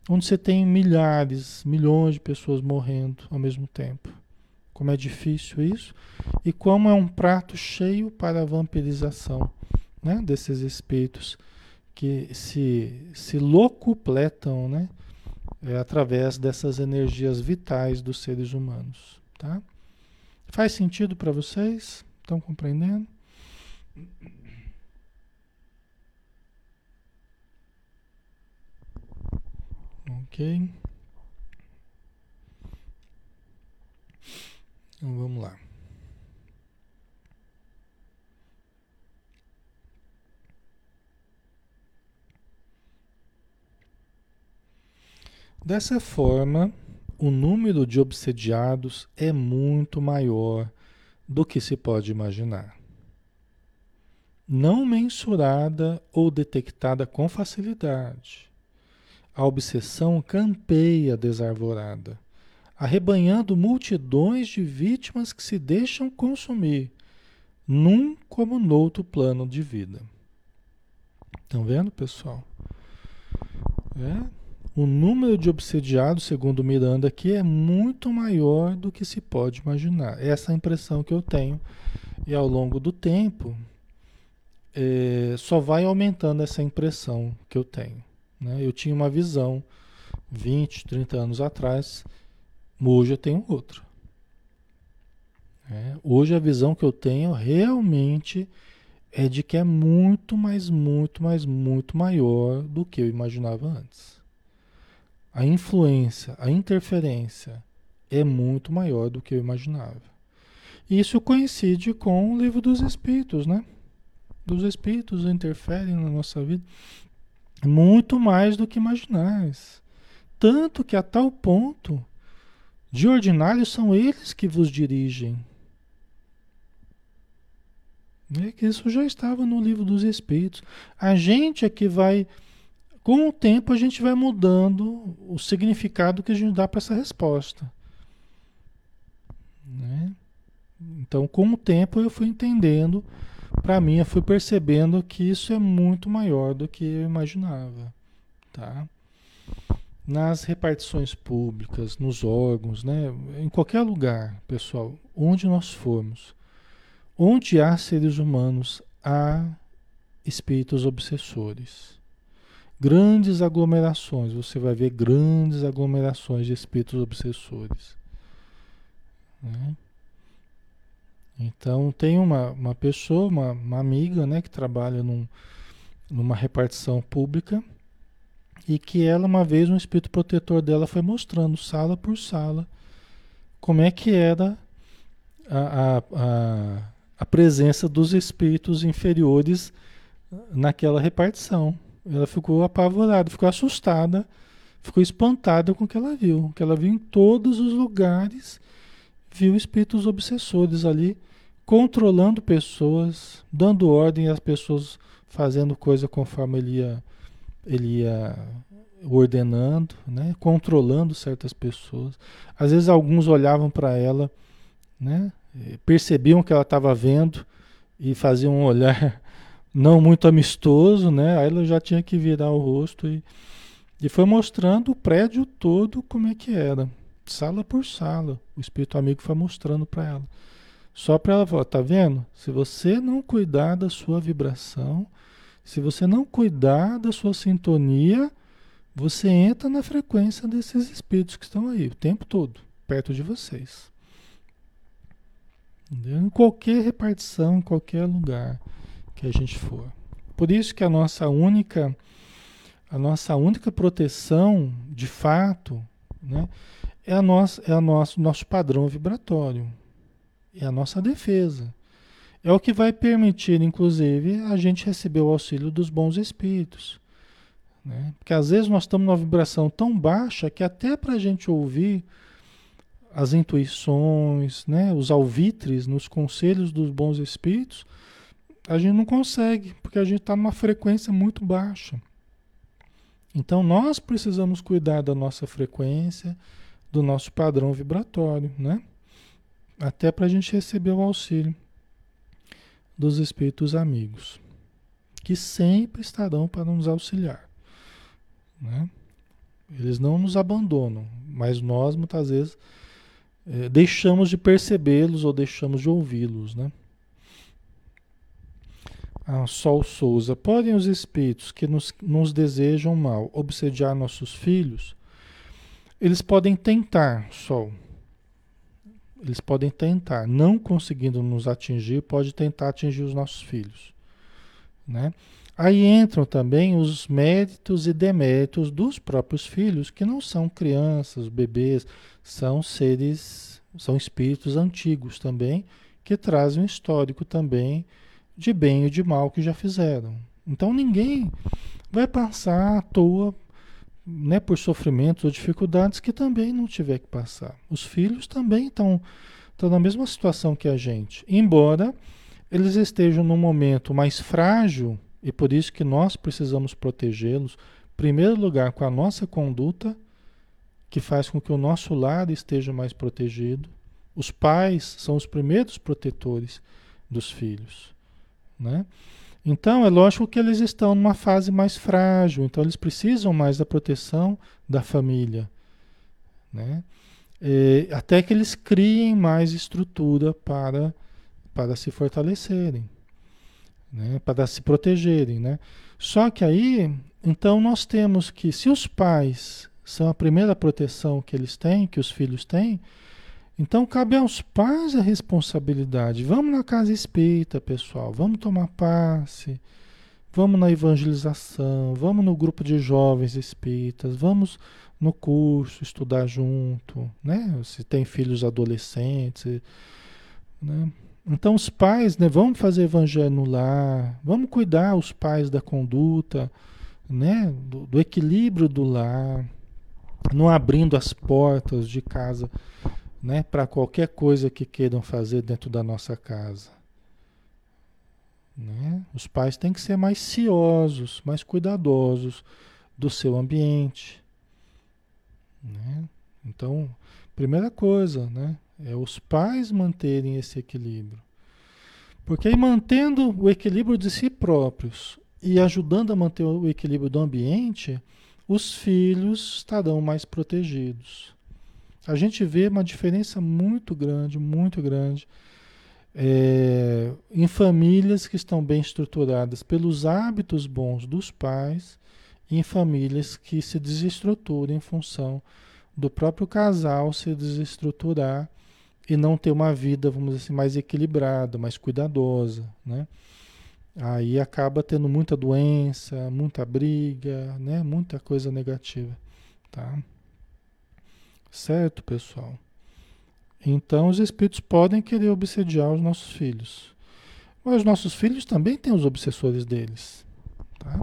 onde você tem milhares, milhões de pessoas morrendo ao mesmo tempo. Como é difícil isso e como é um prato cheio para a vampirização né, desses espíritos que se, se locupletam né, é, através dessas energias vitais dos seres humanos. Tá? Faz sentido para vocês? Estão compreendendo? Ok. Então vamos lá. Dessa forma, o número de obsediados é muito maior do que se pode imaginar. Não mensurada ou detectada com facilidade. A obsessão campeia desarvorada, arrebanhando multidões de vítimas que se deixam consumir, num como no outro plano de vida. Estão vendo, pessoal? É o número de obsediados, segundo Miranda aqui, é muito maior do que se pode imaginar. Essa é a impressão que eu tenho. E ao longo do tempo, é, só vai aumentando essa impressão que eu tenho. Né? Eu tinha uma visão 20, 30 anos atrás, hoje eu tenho outra. É, hoje a visão que eu tenho realmente é de que é muito, mais, muito, mais, muito maior do que eu imaginava antes a influência, a interferência é muito maior do que eu imaginava. Isso coincide com o livro dos Espíritos, né? Dos Espíritos interferem na nossa vida muito mais do que imaginais. Tanto que a tal ponto, de ordinário, são eles que vos dirigem. É que isso já estava no livro dos Espíritos. A gente é que vai com o tempo a gente vai mudando o significado que a gente dá para essa resposta. Né? Então, com o tempo eu fui entendendo, para mim eu fui percebendo que isso é muito maior do que eu imaginava, tá? Nas repartições públicas, nos órgãos, né? em qualquer lugar, pessoal, onde nós formos, onde há seres humanos, há espíritos obsessores grandes aglomerações, você vai ver grandes aglomerações de espíritos obsessores. Né? Então tem uma, uma pessoa, uma, uma amiga, né, que trabalha num, numa repartição pública e que ela, uma vez, um espírito protetor dela foi mostrando sala por sala como é que era a, a, a, a presença dos espíritos inferiores naquela repartição. Ela ficou apavorada, ficou assustada, ficou espantada com o que ela viu. Que ela viu em todos os lugares, viu espíritos obsessores ali, controlando pessoas, dando ordem às pessoas fazendo coisa conforme ele ia, ele ia ordenando, né? controlando certas pessoas. Às vezes alguns olhavam para ela, né? percebiam que ela estava vendo e faziam um olhar não muito amistoso, né? Aí ela já tinha que virar o rosto e, e foi mostrando o prédio todo como é que era, sala por sala. O espírito amigo foi mostrando para ela. Só para ela falar, tá vendo? Se você não cuidar da sua vibração, se você não cuidar da sua sintonia, você entra na frequência desses espíritos que estão aí o tempo todo, perto de vocês. Entendeu? Em qualquer repartição, em qualquer lugar que a gente for. Por isso que a nossa única a nossa única proteção, de fato, né, é a nossa é a nosso nosso padrão vibratório. É a nossa defesa. É o que vai permitir, inclusive, a gente receber o auxílio dos bons espíritos. Né? Porque às vezes nós estamos numa vibração tão baixa que até para a gente ouvir as intuições, né, os alvitres nos conselhos dos bons espíritos, a gente não consegue, porque a gente está numa frequência muito baixa. Então nós precisamos cuidar da nossa frequência, do nosso padrão vibratório, né? Até para a gente receber o auxílio dos espíritos amigos, que sempre estarão para nos auxiliar, né? Eles não nos abandonam, mas nós muitas vezes é, deixamos de percebê-los ou deixamos de ouvi-los, né? Ah, Sol Souza, podem os espíritos que nos, nos desejam mal obsediar nossos filhos? Eles podem tentar, Sol. Eles podem tentar, não conseguindo nos atingir, pode tentar atingir os nossos filhos, né? Aí entram também os méritos e deméritos dos próprios filhos, que não são crianças, bebês, são seres, são espíritos antigos também, que trazem um histórico também de bem e de mal que já fizeram. Então ninguém vai passar à toa né, por sofrimentos ou dificuldades que também não tiver que passar. Os filhos também estão, na mesma situação que a gente, embora eles estejam num momento mais frágil e por isso que nós precisamos protegê-los, em primeiro lugar, com a nossa conduta, que faz com que o nosso lar esteja mais protegido. Os pais são os primeiros protetores dos filhos. Né? Então, é lógico que eles estão numa fase mais frágil, então eles precisam mais da proteção da família. Né? E, até que eles criem mais estrutura para, para se fortalecerem né, para se protegerem. Né? Só que aí, então nós temos que, se os pais são a primeira proteção que eles têm, que os filhos têm, então cabe aos pais a responsabilidade. Vamos na casa espírita, pessoal, vamos tomar passe, vamos na evangelização, vamos no grupo de jovens espíritas, vamos no curso estudar junto, né? Se tem filhos adolescentes, né? Então os pais, né, vamos fazer evangelho no lar, vamos cuidar os pais da conduta, né, do, do equilíbrio do lar, não abrindo as portas de casa, né, para qualquer coisa que queiram fazer dentro da nossa casa. Né? Os pais têm que ser mais ciosos, mais cuidadosos do seu ambiente. Né? Então, primeira coisa, né? É os pais manterem esse equilíbrio. Porque aí mantendo o equilíbrio de si próprios e ajudando a manter o equilíbrio do ambiente, os filhos estarão mais protegidos. A gente vê uma diferença muito grande, muito grande, é, em famílias que estão bem estruturadas pelos hábitos bons dos pais e em famílias que se desestruturam em função do próprio casal se desestruturar e não ter uma vida, vamos dizer assim, mais equilibrada, mais cuidadosa, né? Aí acaba tendo muita doença, muita briga, né? Muita coisa negativa, tá? Certo, pessoal? Então os espíritos podem querer obsediar os nossos filhos. Mas os nossos filhos também têm os obsessores deles, tá?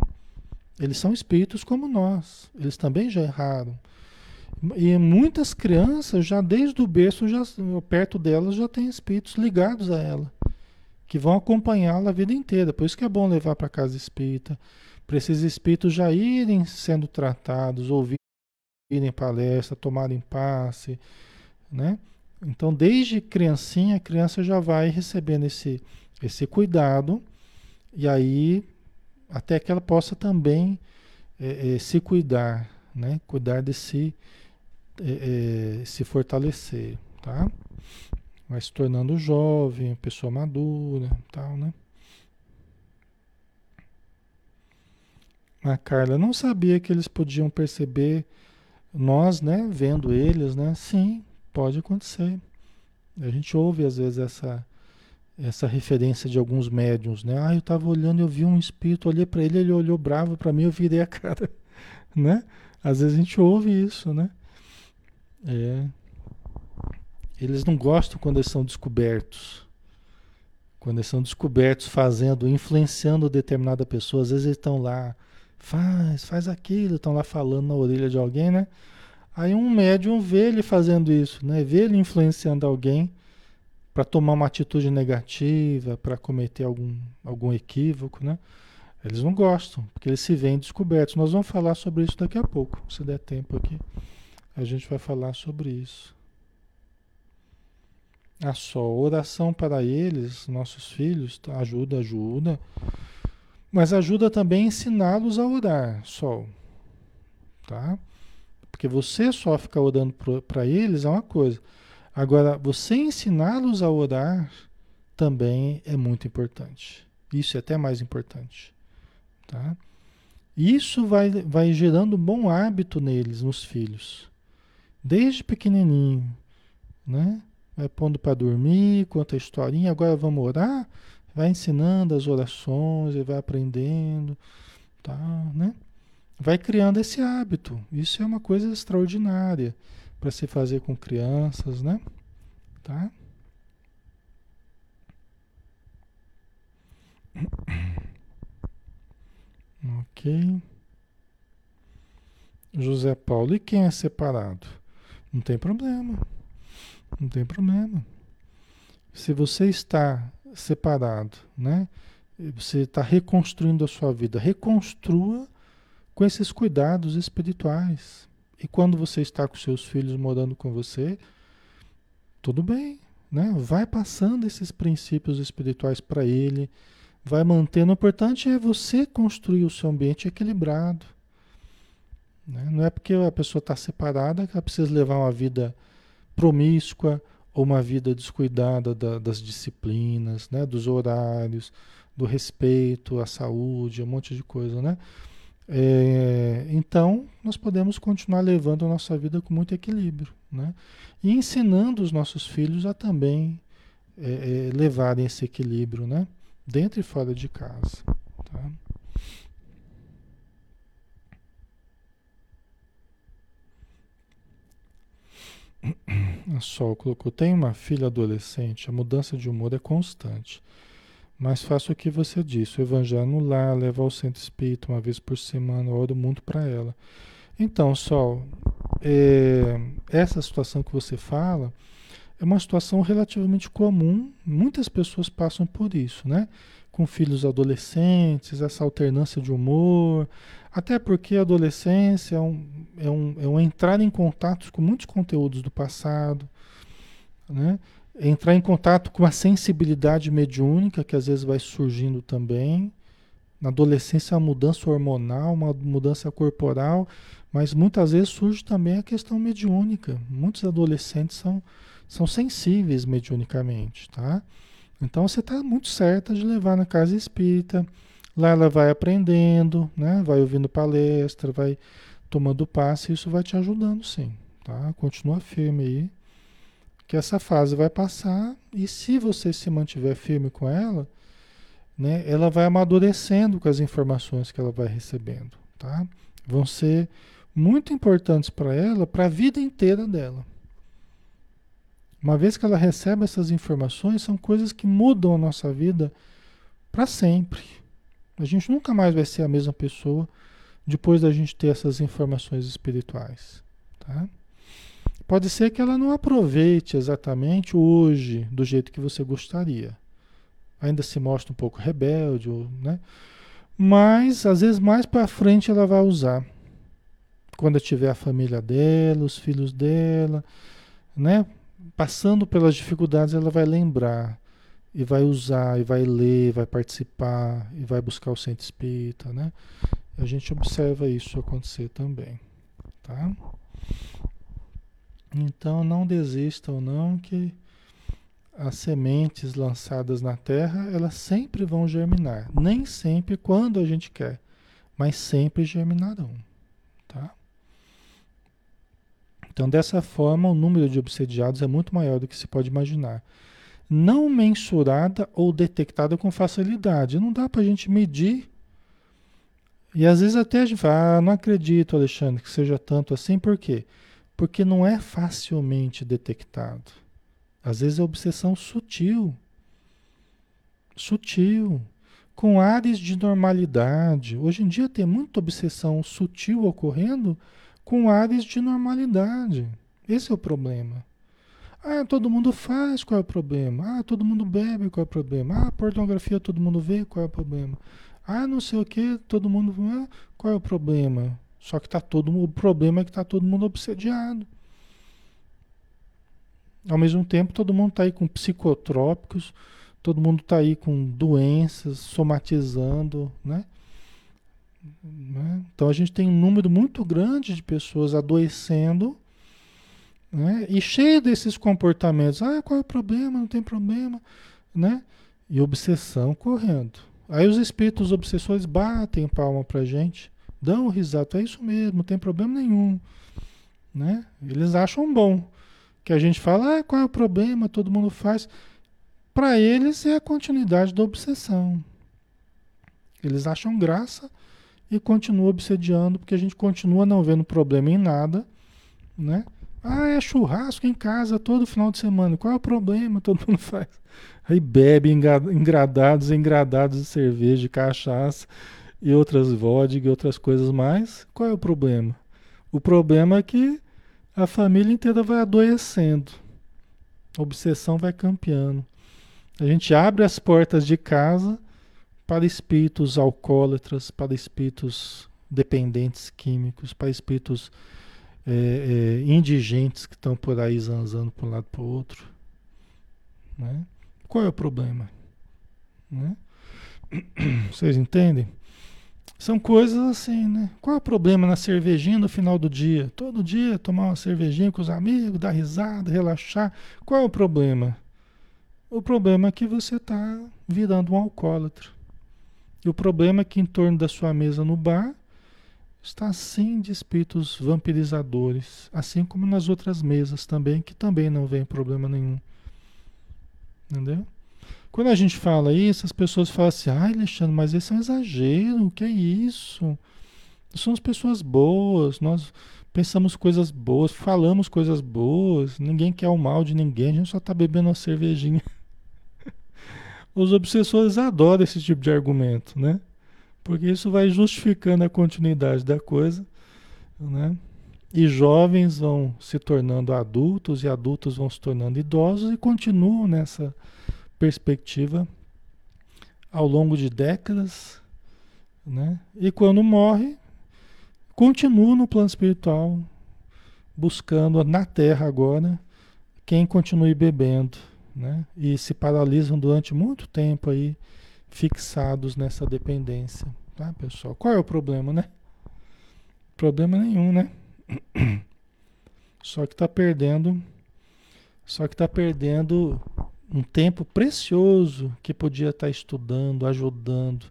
Eles são espíritos como nós. Eles também já erraram. E muitas crianças, já desde o berço, já, perto delas, já tem espíritos ligados a ela, que vão acompanhá-la a vida inteira. Por isso que é bom levar para casa espírita, para esses espíritos já irem sendo tratados, ouvirem palestra, tomarem passe, né? Então, desde criancinha, a criança já vai recebendo esse, esse cuidado, e aí, até que ela possa também é, é, se cuidar, né? Cuidar de si é, é, se fortalecer, tá? Vai se tornando jovem, pessoa madura, tal, né? A Carla não sabia que eles podiam perceber nós, né, vendo eles, né? Sim, pode acontecer. A gente ouve às vezes essa essa referência de alguns médiums, né? Ah, eu estava olhando, eu vi um espírito, olhei para ele, ele olhou bravo para mim, eu virei a cara, né? Às vezes a gente ouve isso, né? É. Eles não gostam quando eles são descobertos. Quando eles são descobertos fazendo, influenciando determinada pessoa, às vezes eles estão lá, faz, faz aquilo, estão lá falando na orelha de alguém, né? Aí um médium vê ele fazendo isso, né? Vê ele influenciando alguém para tomar uma atitude negativa, para cometer algum, algum equívoco, né? Eles não gostam, porque eles se veem descobertos. Nós vamos falar sobre isso daqui a pouco, se der tempo aqui. A gente vai falar sobre isso. A só oração para eles, nossos filhos, tá? ajuda, ajuda. Mas ajuda também a ensiná-los a orar, só. Tá? Porque você só ficar orando para eles é uma coisa. Agora, você ensiná-los a orar também é muito importante. Isso é até mais importante. Tá? Isso vai, vai gerando um bom hábito neles, nos filhos. Desde pequenininho, né? Vai pondo para dormir, conta a historinha, agora vamos orar, vai ensinando as orações, ele vai aprendendo, tá, né? Vai criando esse hábito. Isso é uma coisa extraordinária para se fazer com crianças, né? Tá? Ok. José Paulo, e quem é separado? Não tem problema. Não tem problema. Se você está separado, né? Você está reconstruindo a sua vida, reconstrua com esses cuidados espirituais. E quando você está com seus filhos morando com você, tudo bem, né? Vai passando esses princípios espirituais para ele, vai mantendo. O importante é você construir o seu ambiente equilibrado. Né? Não é porque a pessoa está separada que ela precisa levar uma vida promíscua ou uma vida descuidada da, das disciplinas, né? dos horários, do respeito à saúde, um monte de coisa, né? É, então, nós podemos continuar levando a nossa vida com muito equilíbrio, né? E ensinando os nossos filhos a também é, é, levarem esse equilíbrio, né? Dentro e fora de casa, tá? Sol colocou: tem uma filha adolescente, a mudança de humor é constante. Mas faço o que você disse: o evangelho no lar, levar ao centro espírita uma vez por semana, oro muito para ela. Então, Sol, é, essa situação que você fala é uma situação relativamente comum, muitas pessoas passam por isso, né? Com filhos adolescentes, essa alternância de humor, até porque a adolescência é um, é um, é um entrar em contato com muitos conteúdos do passado, né? entrar em contato com a sensibilidade mediúnica que às vezes vai surgindo também. Na adolescência, a mudança hormonal, uma mudança corporal, mas muitas vezes surge também a questão mediúnica. Muitos adolescentes são, são sensíveis mediunicamente, tá? Então você está muito certa de levar na casa espírita Lá ela vai aprendendo, né? Vai ouvindo palestra, vai tomando passe, isso vai te ajudando sim, tá? Continua firme aí, que essa fase vai passar e se você se mantiver firme com ela, né? Ela vai amadurecendo com as informações que ela vai recebendo, tá? Vão ser muito importantes para ela, para a vida inteira dela. Uma vez que ela recebe essas informações, são coisas que mudam a nossa vida para sempre. A gente nunca mais vai ser a mesma pessoa depois da gente ter essas informações espirituais. Tá? Pode ser que ela não aproveite exatamente hoje do jeito que você gostaria. Ainda se mostra um pouco rebelde, né? Mas às vezes mais para frente ela vai usar. Quando tiver a família dela, os filhos dela, né? Passando pelas dificuldades, ela vai lembrar e vai usar, e vai ler, vai participar, e vai buscar o centro espírita, né? A gente observa isso acontecer também, tá? Então não desistam não que as sementes lançadas na terra, elas sempre vão germinar, nem sempre quando a gente quer, mas sempre germinarão, tá? Então dessa forma o número de obsediados é muito maior do que se pode imaginar não mensurada ou detectada com facilidade. Não dá para a gente medir. E às vezes até a gente fala, ah, não acredito, Alexandre, que seja tanto assim. Por quê? Porque não é facilmente detectado. Às vezes é obsessão sutil. Sutil. Com áreas de normalidade. Hoje em dia tem muita obsessão sutil ocorrendo com áreas de normalidade. Esse é o problema. Ah, todo mundo faz, qual é o problema? Ah, todo mundo bebe, qual é o problema? Ah, pornografia todo mundo vê, qual é o problema? Ah, não sei o que, todo mundo. Ah, qual é o problema? Só que tá todo o problema é que tá todo mundo obsediado. Ao mesmo tempo, todo mundo tá aí com psicotrópicos, todo mundo tá aí com doenças, somatizando, né? Né? Então a gente tem um número muito grande de pessoas adoecendo Né? E cheio desses comportamentos. Ah, qual é o problema? Não tem problema. Né? E obsessão correndo. Aí os espíritos obsessores batem palma pra gente, dão um risato, é isso mesmo, não tem problema nenhum. Né? Eles acham bom que a gente fala, ah, qual é o problema, todo mundo faz. Para eles é a continuidade da obsessão. Eles acham graça e continuam obsediando, porque a gente continua não vendo problema em nada, né? Ah, é churrasco em casa todo final de semana. Qual é o problema? Todo mundo faz. Aí bebe engradados, engradados de cerveja, de cachaça e outras vodka e outras coisas mais. Qual é o problema? O problema é que a família inteira vai adoecendo. A obsessão vai campeando. A gente abre as portas de casa para espíritos alcoólatras, para espíritos dependentes químicos, para espíritos é, é, indigentes que estão por aí zanzando para um lado para o outro. Né? Qual é o problema? Né? Vocês entendem? São coisas assim, né? Qual é o problema na cervejinha no final do dia? Todo dia tomar uma cervejinha com os amigos, dar risada, relaxar. Qual é o problema? O problema é que você está virando um alcoólatra. E o problema é que em torno da sua mesa no bar está assim de espíritos vampirizadores, assim como nas outras mesas também, que também não vem problema nenhum. Entendeu? Quando a gente fala isso, as pessoas falam assim: ai, Alexandre, mas esse é um exagero, o que é isso? Somos pessoas boas, nós pensamos coisas boas, falamos coisas boas, ninguém quer o mal de ninguém, a gente só está bebendo uma cervejinha. Os obsessores adoram esse tipo de argumento, né? Porque isso vai justificando a continuidade da coisa, né? E jovens vão se tornando adultos e adultos vão se tornando idosos e continuam nessa perspectiva ao longo de décadas, né? E quando morre, continua no plano espiritual, buscando na Terra agora quem continue bebendo, né? E se paralisam durante muito tempo aí, fixados nessa dependência, tá, pessoal? Qual é o problema, né? Problema nenhum, né? Só que está perdendo, só que está perdendo um tempo precioso que podia estar tá estudando, ajudando,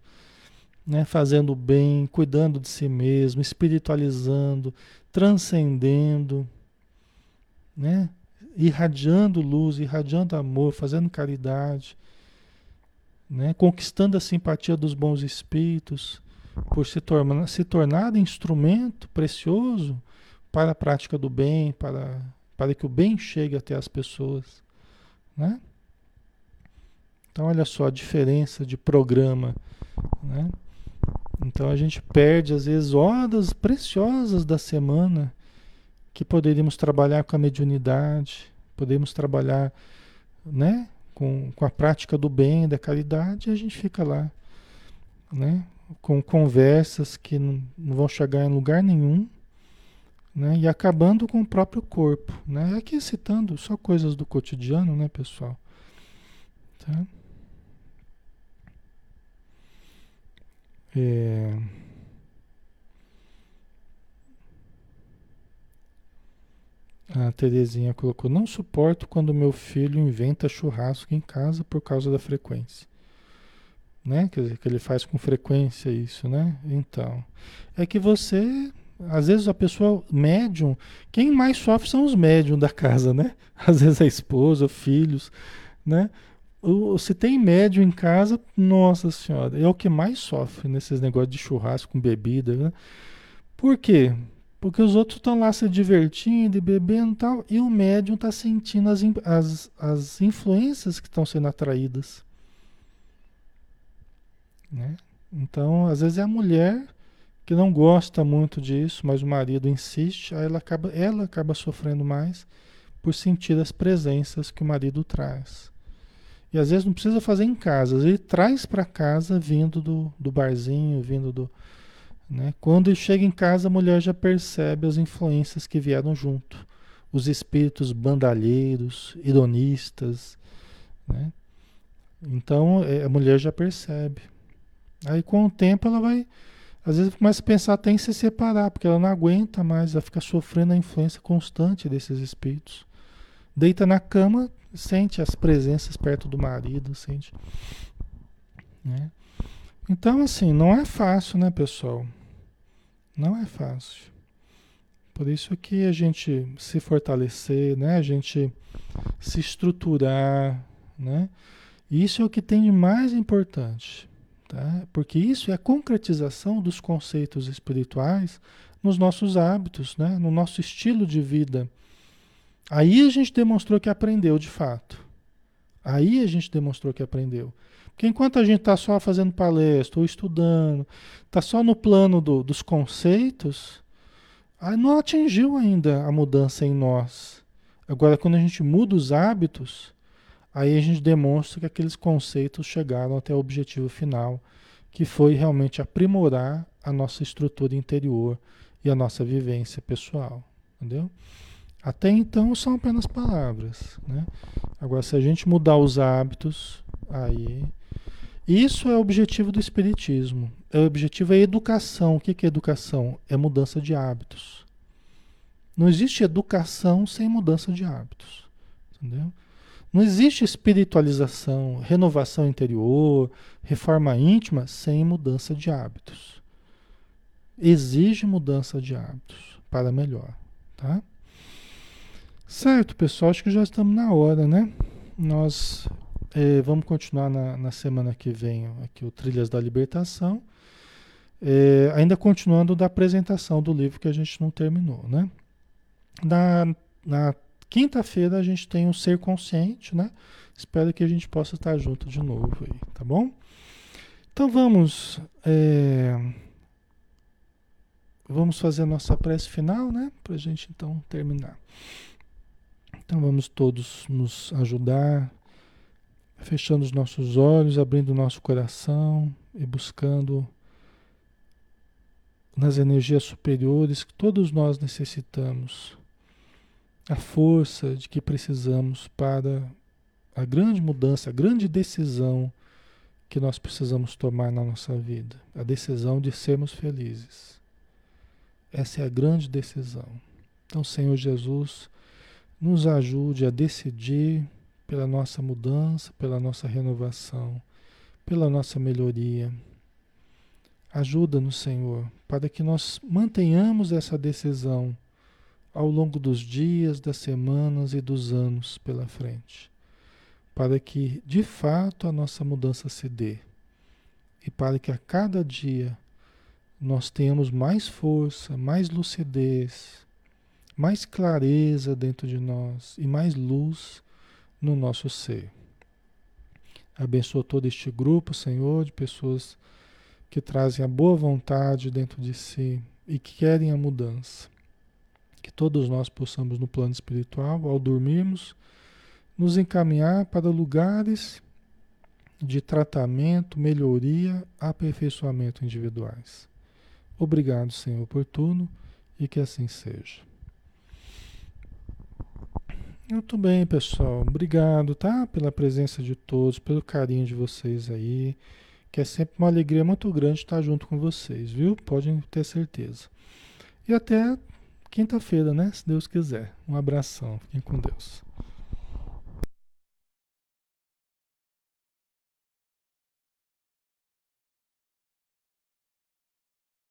né, fazendo bem, cuidando de si mesmo, espiritualizando, transcendendo, né? Irradiando luz, irradiando amor, fazendo caridade, né? conquistando a simpatia dos bons espíritos, por se, tornar, se tornar instrumento precioso para a prática do bem, para, para que o bem chegue até as pessoas. Né? Então, olha só a diferença de programa. Né? Então, a gente perde, às vezes, horas preciosas da semana que poderíamos trabalhar com a mediunidade, podemos trabalhar né, com, com a prática do bem, da caridade, e a gente fica lá, né, com conversas que não, não vão chegar em lugar nenhum, né, e acabando com o próprio corpo. Né? Aqui citando só coisas do cotidiano, né, pessoal? Tá? É... A Terezinha colocou: Não suporto quando meu filho inventa churrasco em casa por causa da frequência. Né? Quer dizer, que ele faz com frequência isso, né? Então, é que você, às vezes a pessoa médium, quem mais sofre são os médiums da casa, né? Às vezes a esposa, filhos, né? Se tem médium em casa, nossa senhora, é o que mais sofre nesses negócios de churrasco com bebida, né? Por quê? Porque os outros estão lá se divertindo e bebendo e tal, e o médium está sentindo as, as, as influências que estão sendo atraídas. Né? Então, às vezes é a mulher que não gosta muito disso, mas o marido insiste, aí ela acaba, ela acaba sofrendo mais por sentir as presenças que o marido traz. E às vezes não precisa fazer em casa, ele traz para casa vindo do, do barzinho, vindo do, né? Quando chega em casa, a mulher já percebe as influências que vieram junto. Os espíritos bandalheiros, ironistas. Né? Então é, a mulher já percebe. Aí com o tempo ela vai, Às vezes começa a pensar até em se separar, porque ela não aguenta mais, ela fica sofrendo a influência constante desses espíritos. Deita na cama, sente as presenças perto do marido, sente. Né? Então, assim, não é fácil, né, pessoal? Não é fácil. Por isso que a gente se fortalecer, né? A gente se estruturar, né? Isso é o que tem de mais importante, tá? Porque isso é a concretização dos conceitos espirituais nos nossos hábitos, né? No nosso estilo de vida. Aí a gente demonstrou que aprendeu de fato. Aí a gente demonstrou que aprendeu. Porque enquanto a gente está só fazendo palestra ou estudando, está só no plano do, dos conceitos, não atingiu ainda a mudança em nós. Agora, quando a gente muda os hábitos, aí a gente demonstra que aqueles conceitos chegaram até o objetivo final, que foi realmente aprimorar a nossa estrutura interior e a nossa vivência pessoal. Entendeu? Até então são apenas palavras. Né? Agora, se a gente mudar os hábitos, aí. Isso é o objetivo do Espiritismo. O objetivo é educação. O que é educação? É mudança de hábitos. Não existe educação sem mudança de hábitos. Entendeu? Não existe espiritualização, renovação interior, reforma íntima sem mudança de hábitos. Exige mudança de hábitos para melhor, tá? Certo, pessoal, acho que já estamos na hora, né? Nós é, vamos continuar na, na, semana que vem aqui o Trilhas da Libertação. É, ainda continuando da apresentação do livro que a gente não terminou, né? Na, na quinta-feira a gente tem o Ser Consciente, né? Espero que a gente possa estar junto de novo aí, tá bom? Então vamos. É, vamos fazer a nossa prece final, né? Para a gente então terminar. Então vamos todos nos ajudar, fechando os nossos olhos, abrindo o nosso coração e buscando nas energias superiores que todos nós necessitamos, a força de que precisamos para a grande mudança, a grande decisão que nós precisamos tomar na nossa vida, a decisão de sermos felizes. Essa é a grande decisão. Então, Senhor Jesus, nos ajude a decidir pela nossa mudança, pela nossa renovação, pela nossa melhoria. Ajuda-nos, Senhor, para que nós mantenhamos essa decisão ao longo dos dias, das semanas e dos anos pela frente, para que de fato a nossa mudança se dê e para que a cada dia nós tenhamos mais força, mais lucidez, mais clareza dentro de nós e mais luz no nosso ser. Abençoa todo este grupo, Senhor, de pessoas que trazem a boa vontade dentro de si e que querem a mudança. Que todos nós possamos, no plano espiritual, ao dormirmos, nos encaminhar para lugares de tratamento, melhoria, aperfeiçoamento individuais. Obrigado, Senhor, por tudo e que assim seja. Muito bem, pessoal. Obrigado, tá? Pela presença de todos, pelo carinho de vocês aí. Que é sempre uma alegria muito grande estar junto com vocês, viu? Podem ter certeza. E até quinta-feira, né? Se Deus quiser. Um abração. Fiquem com Deus.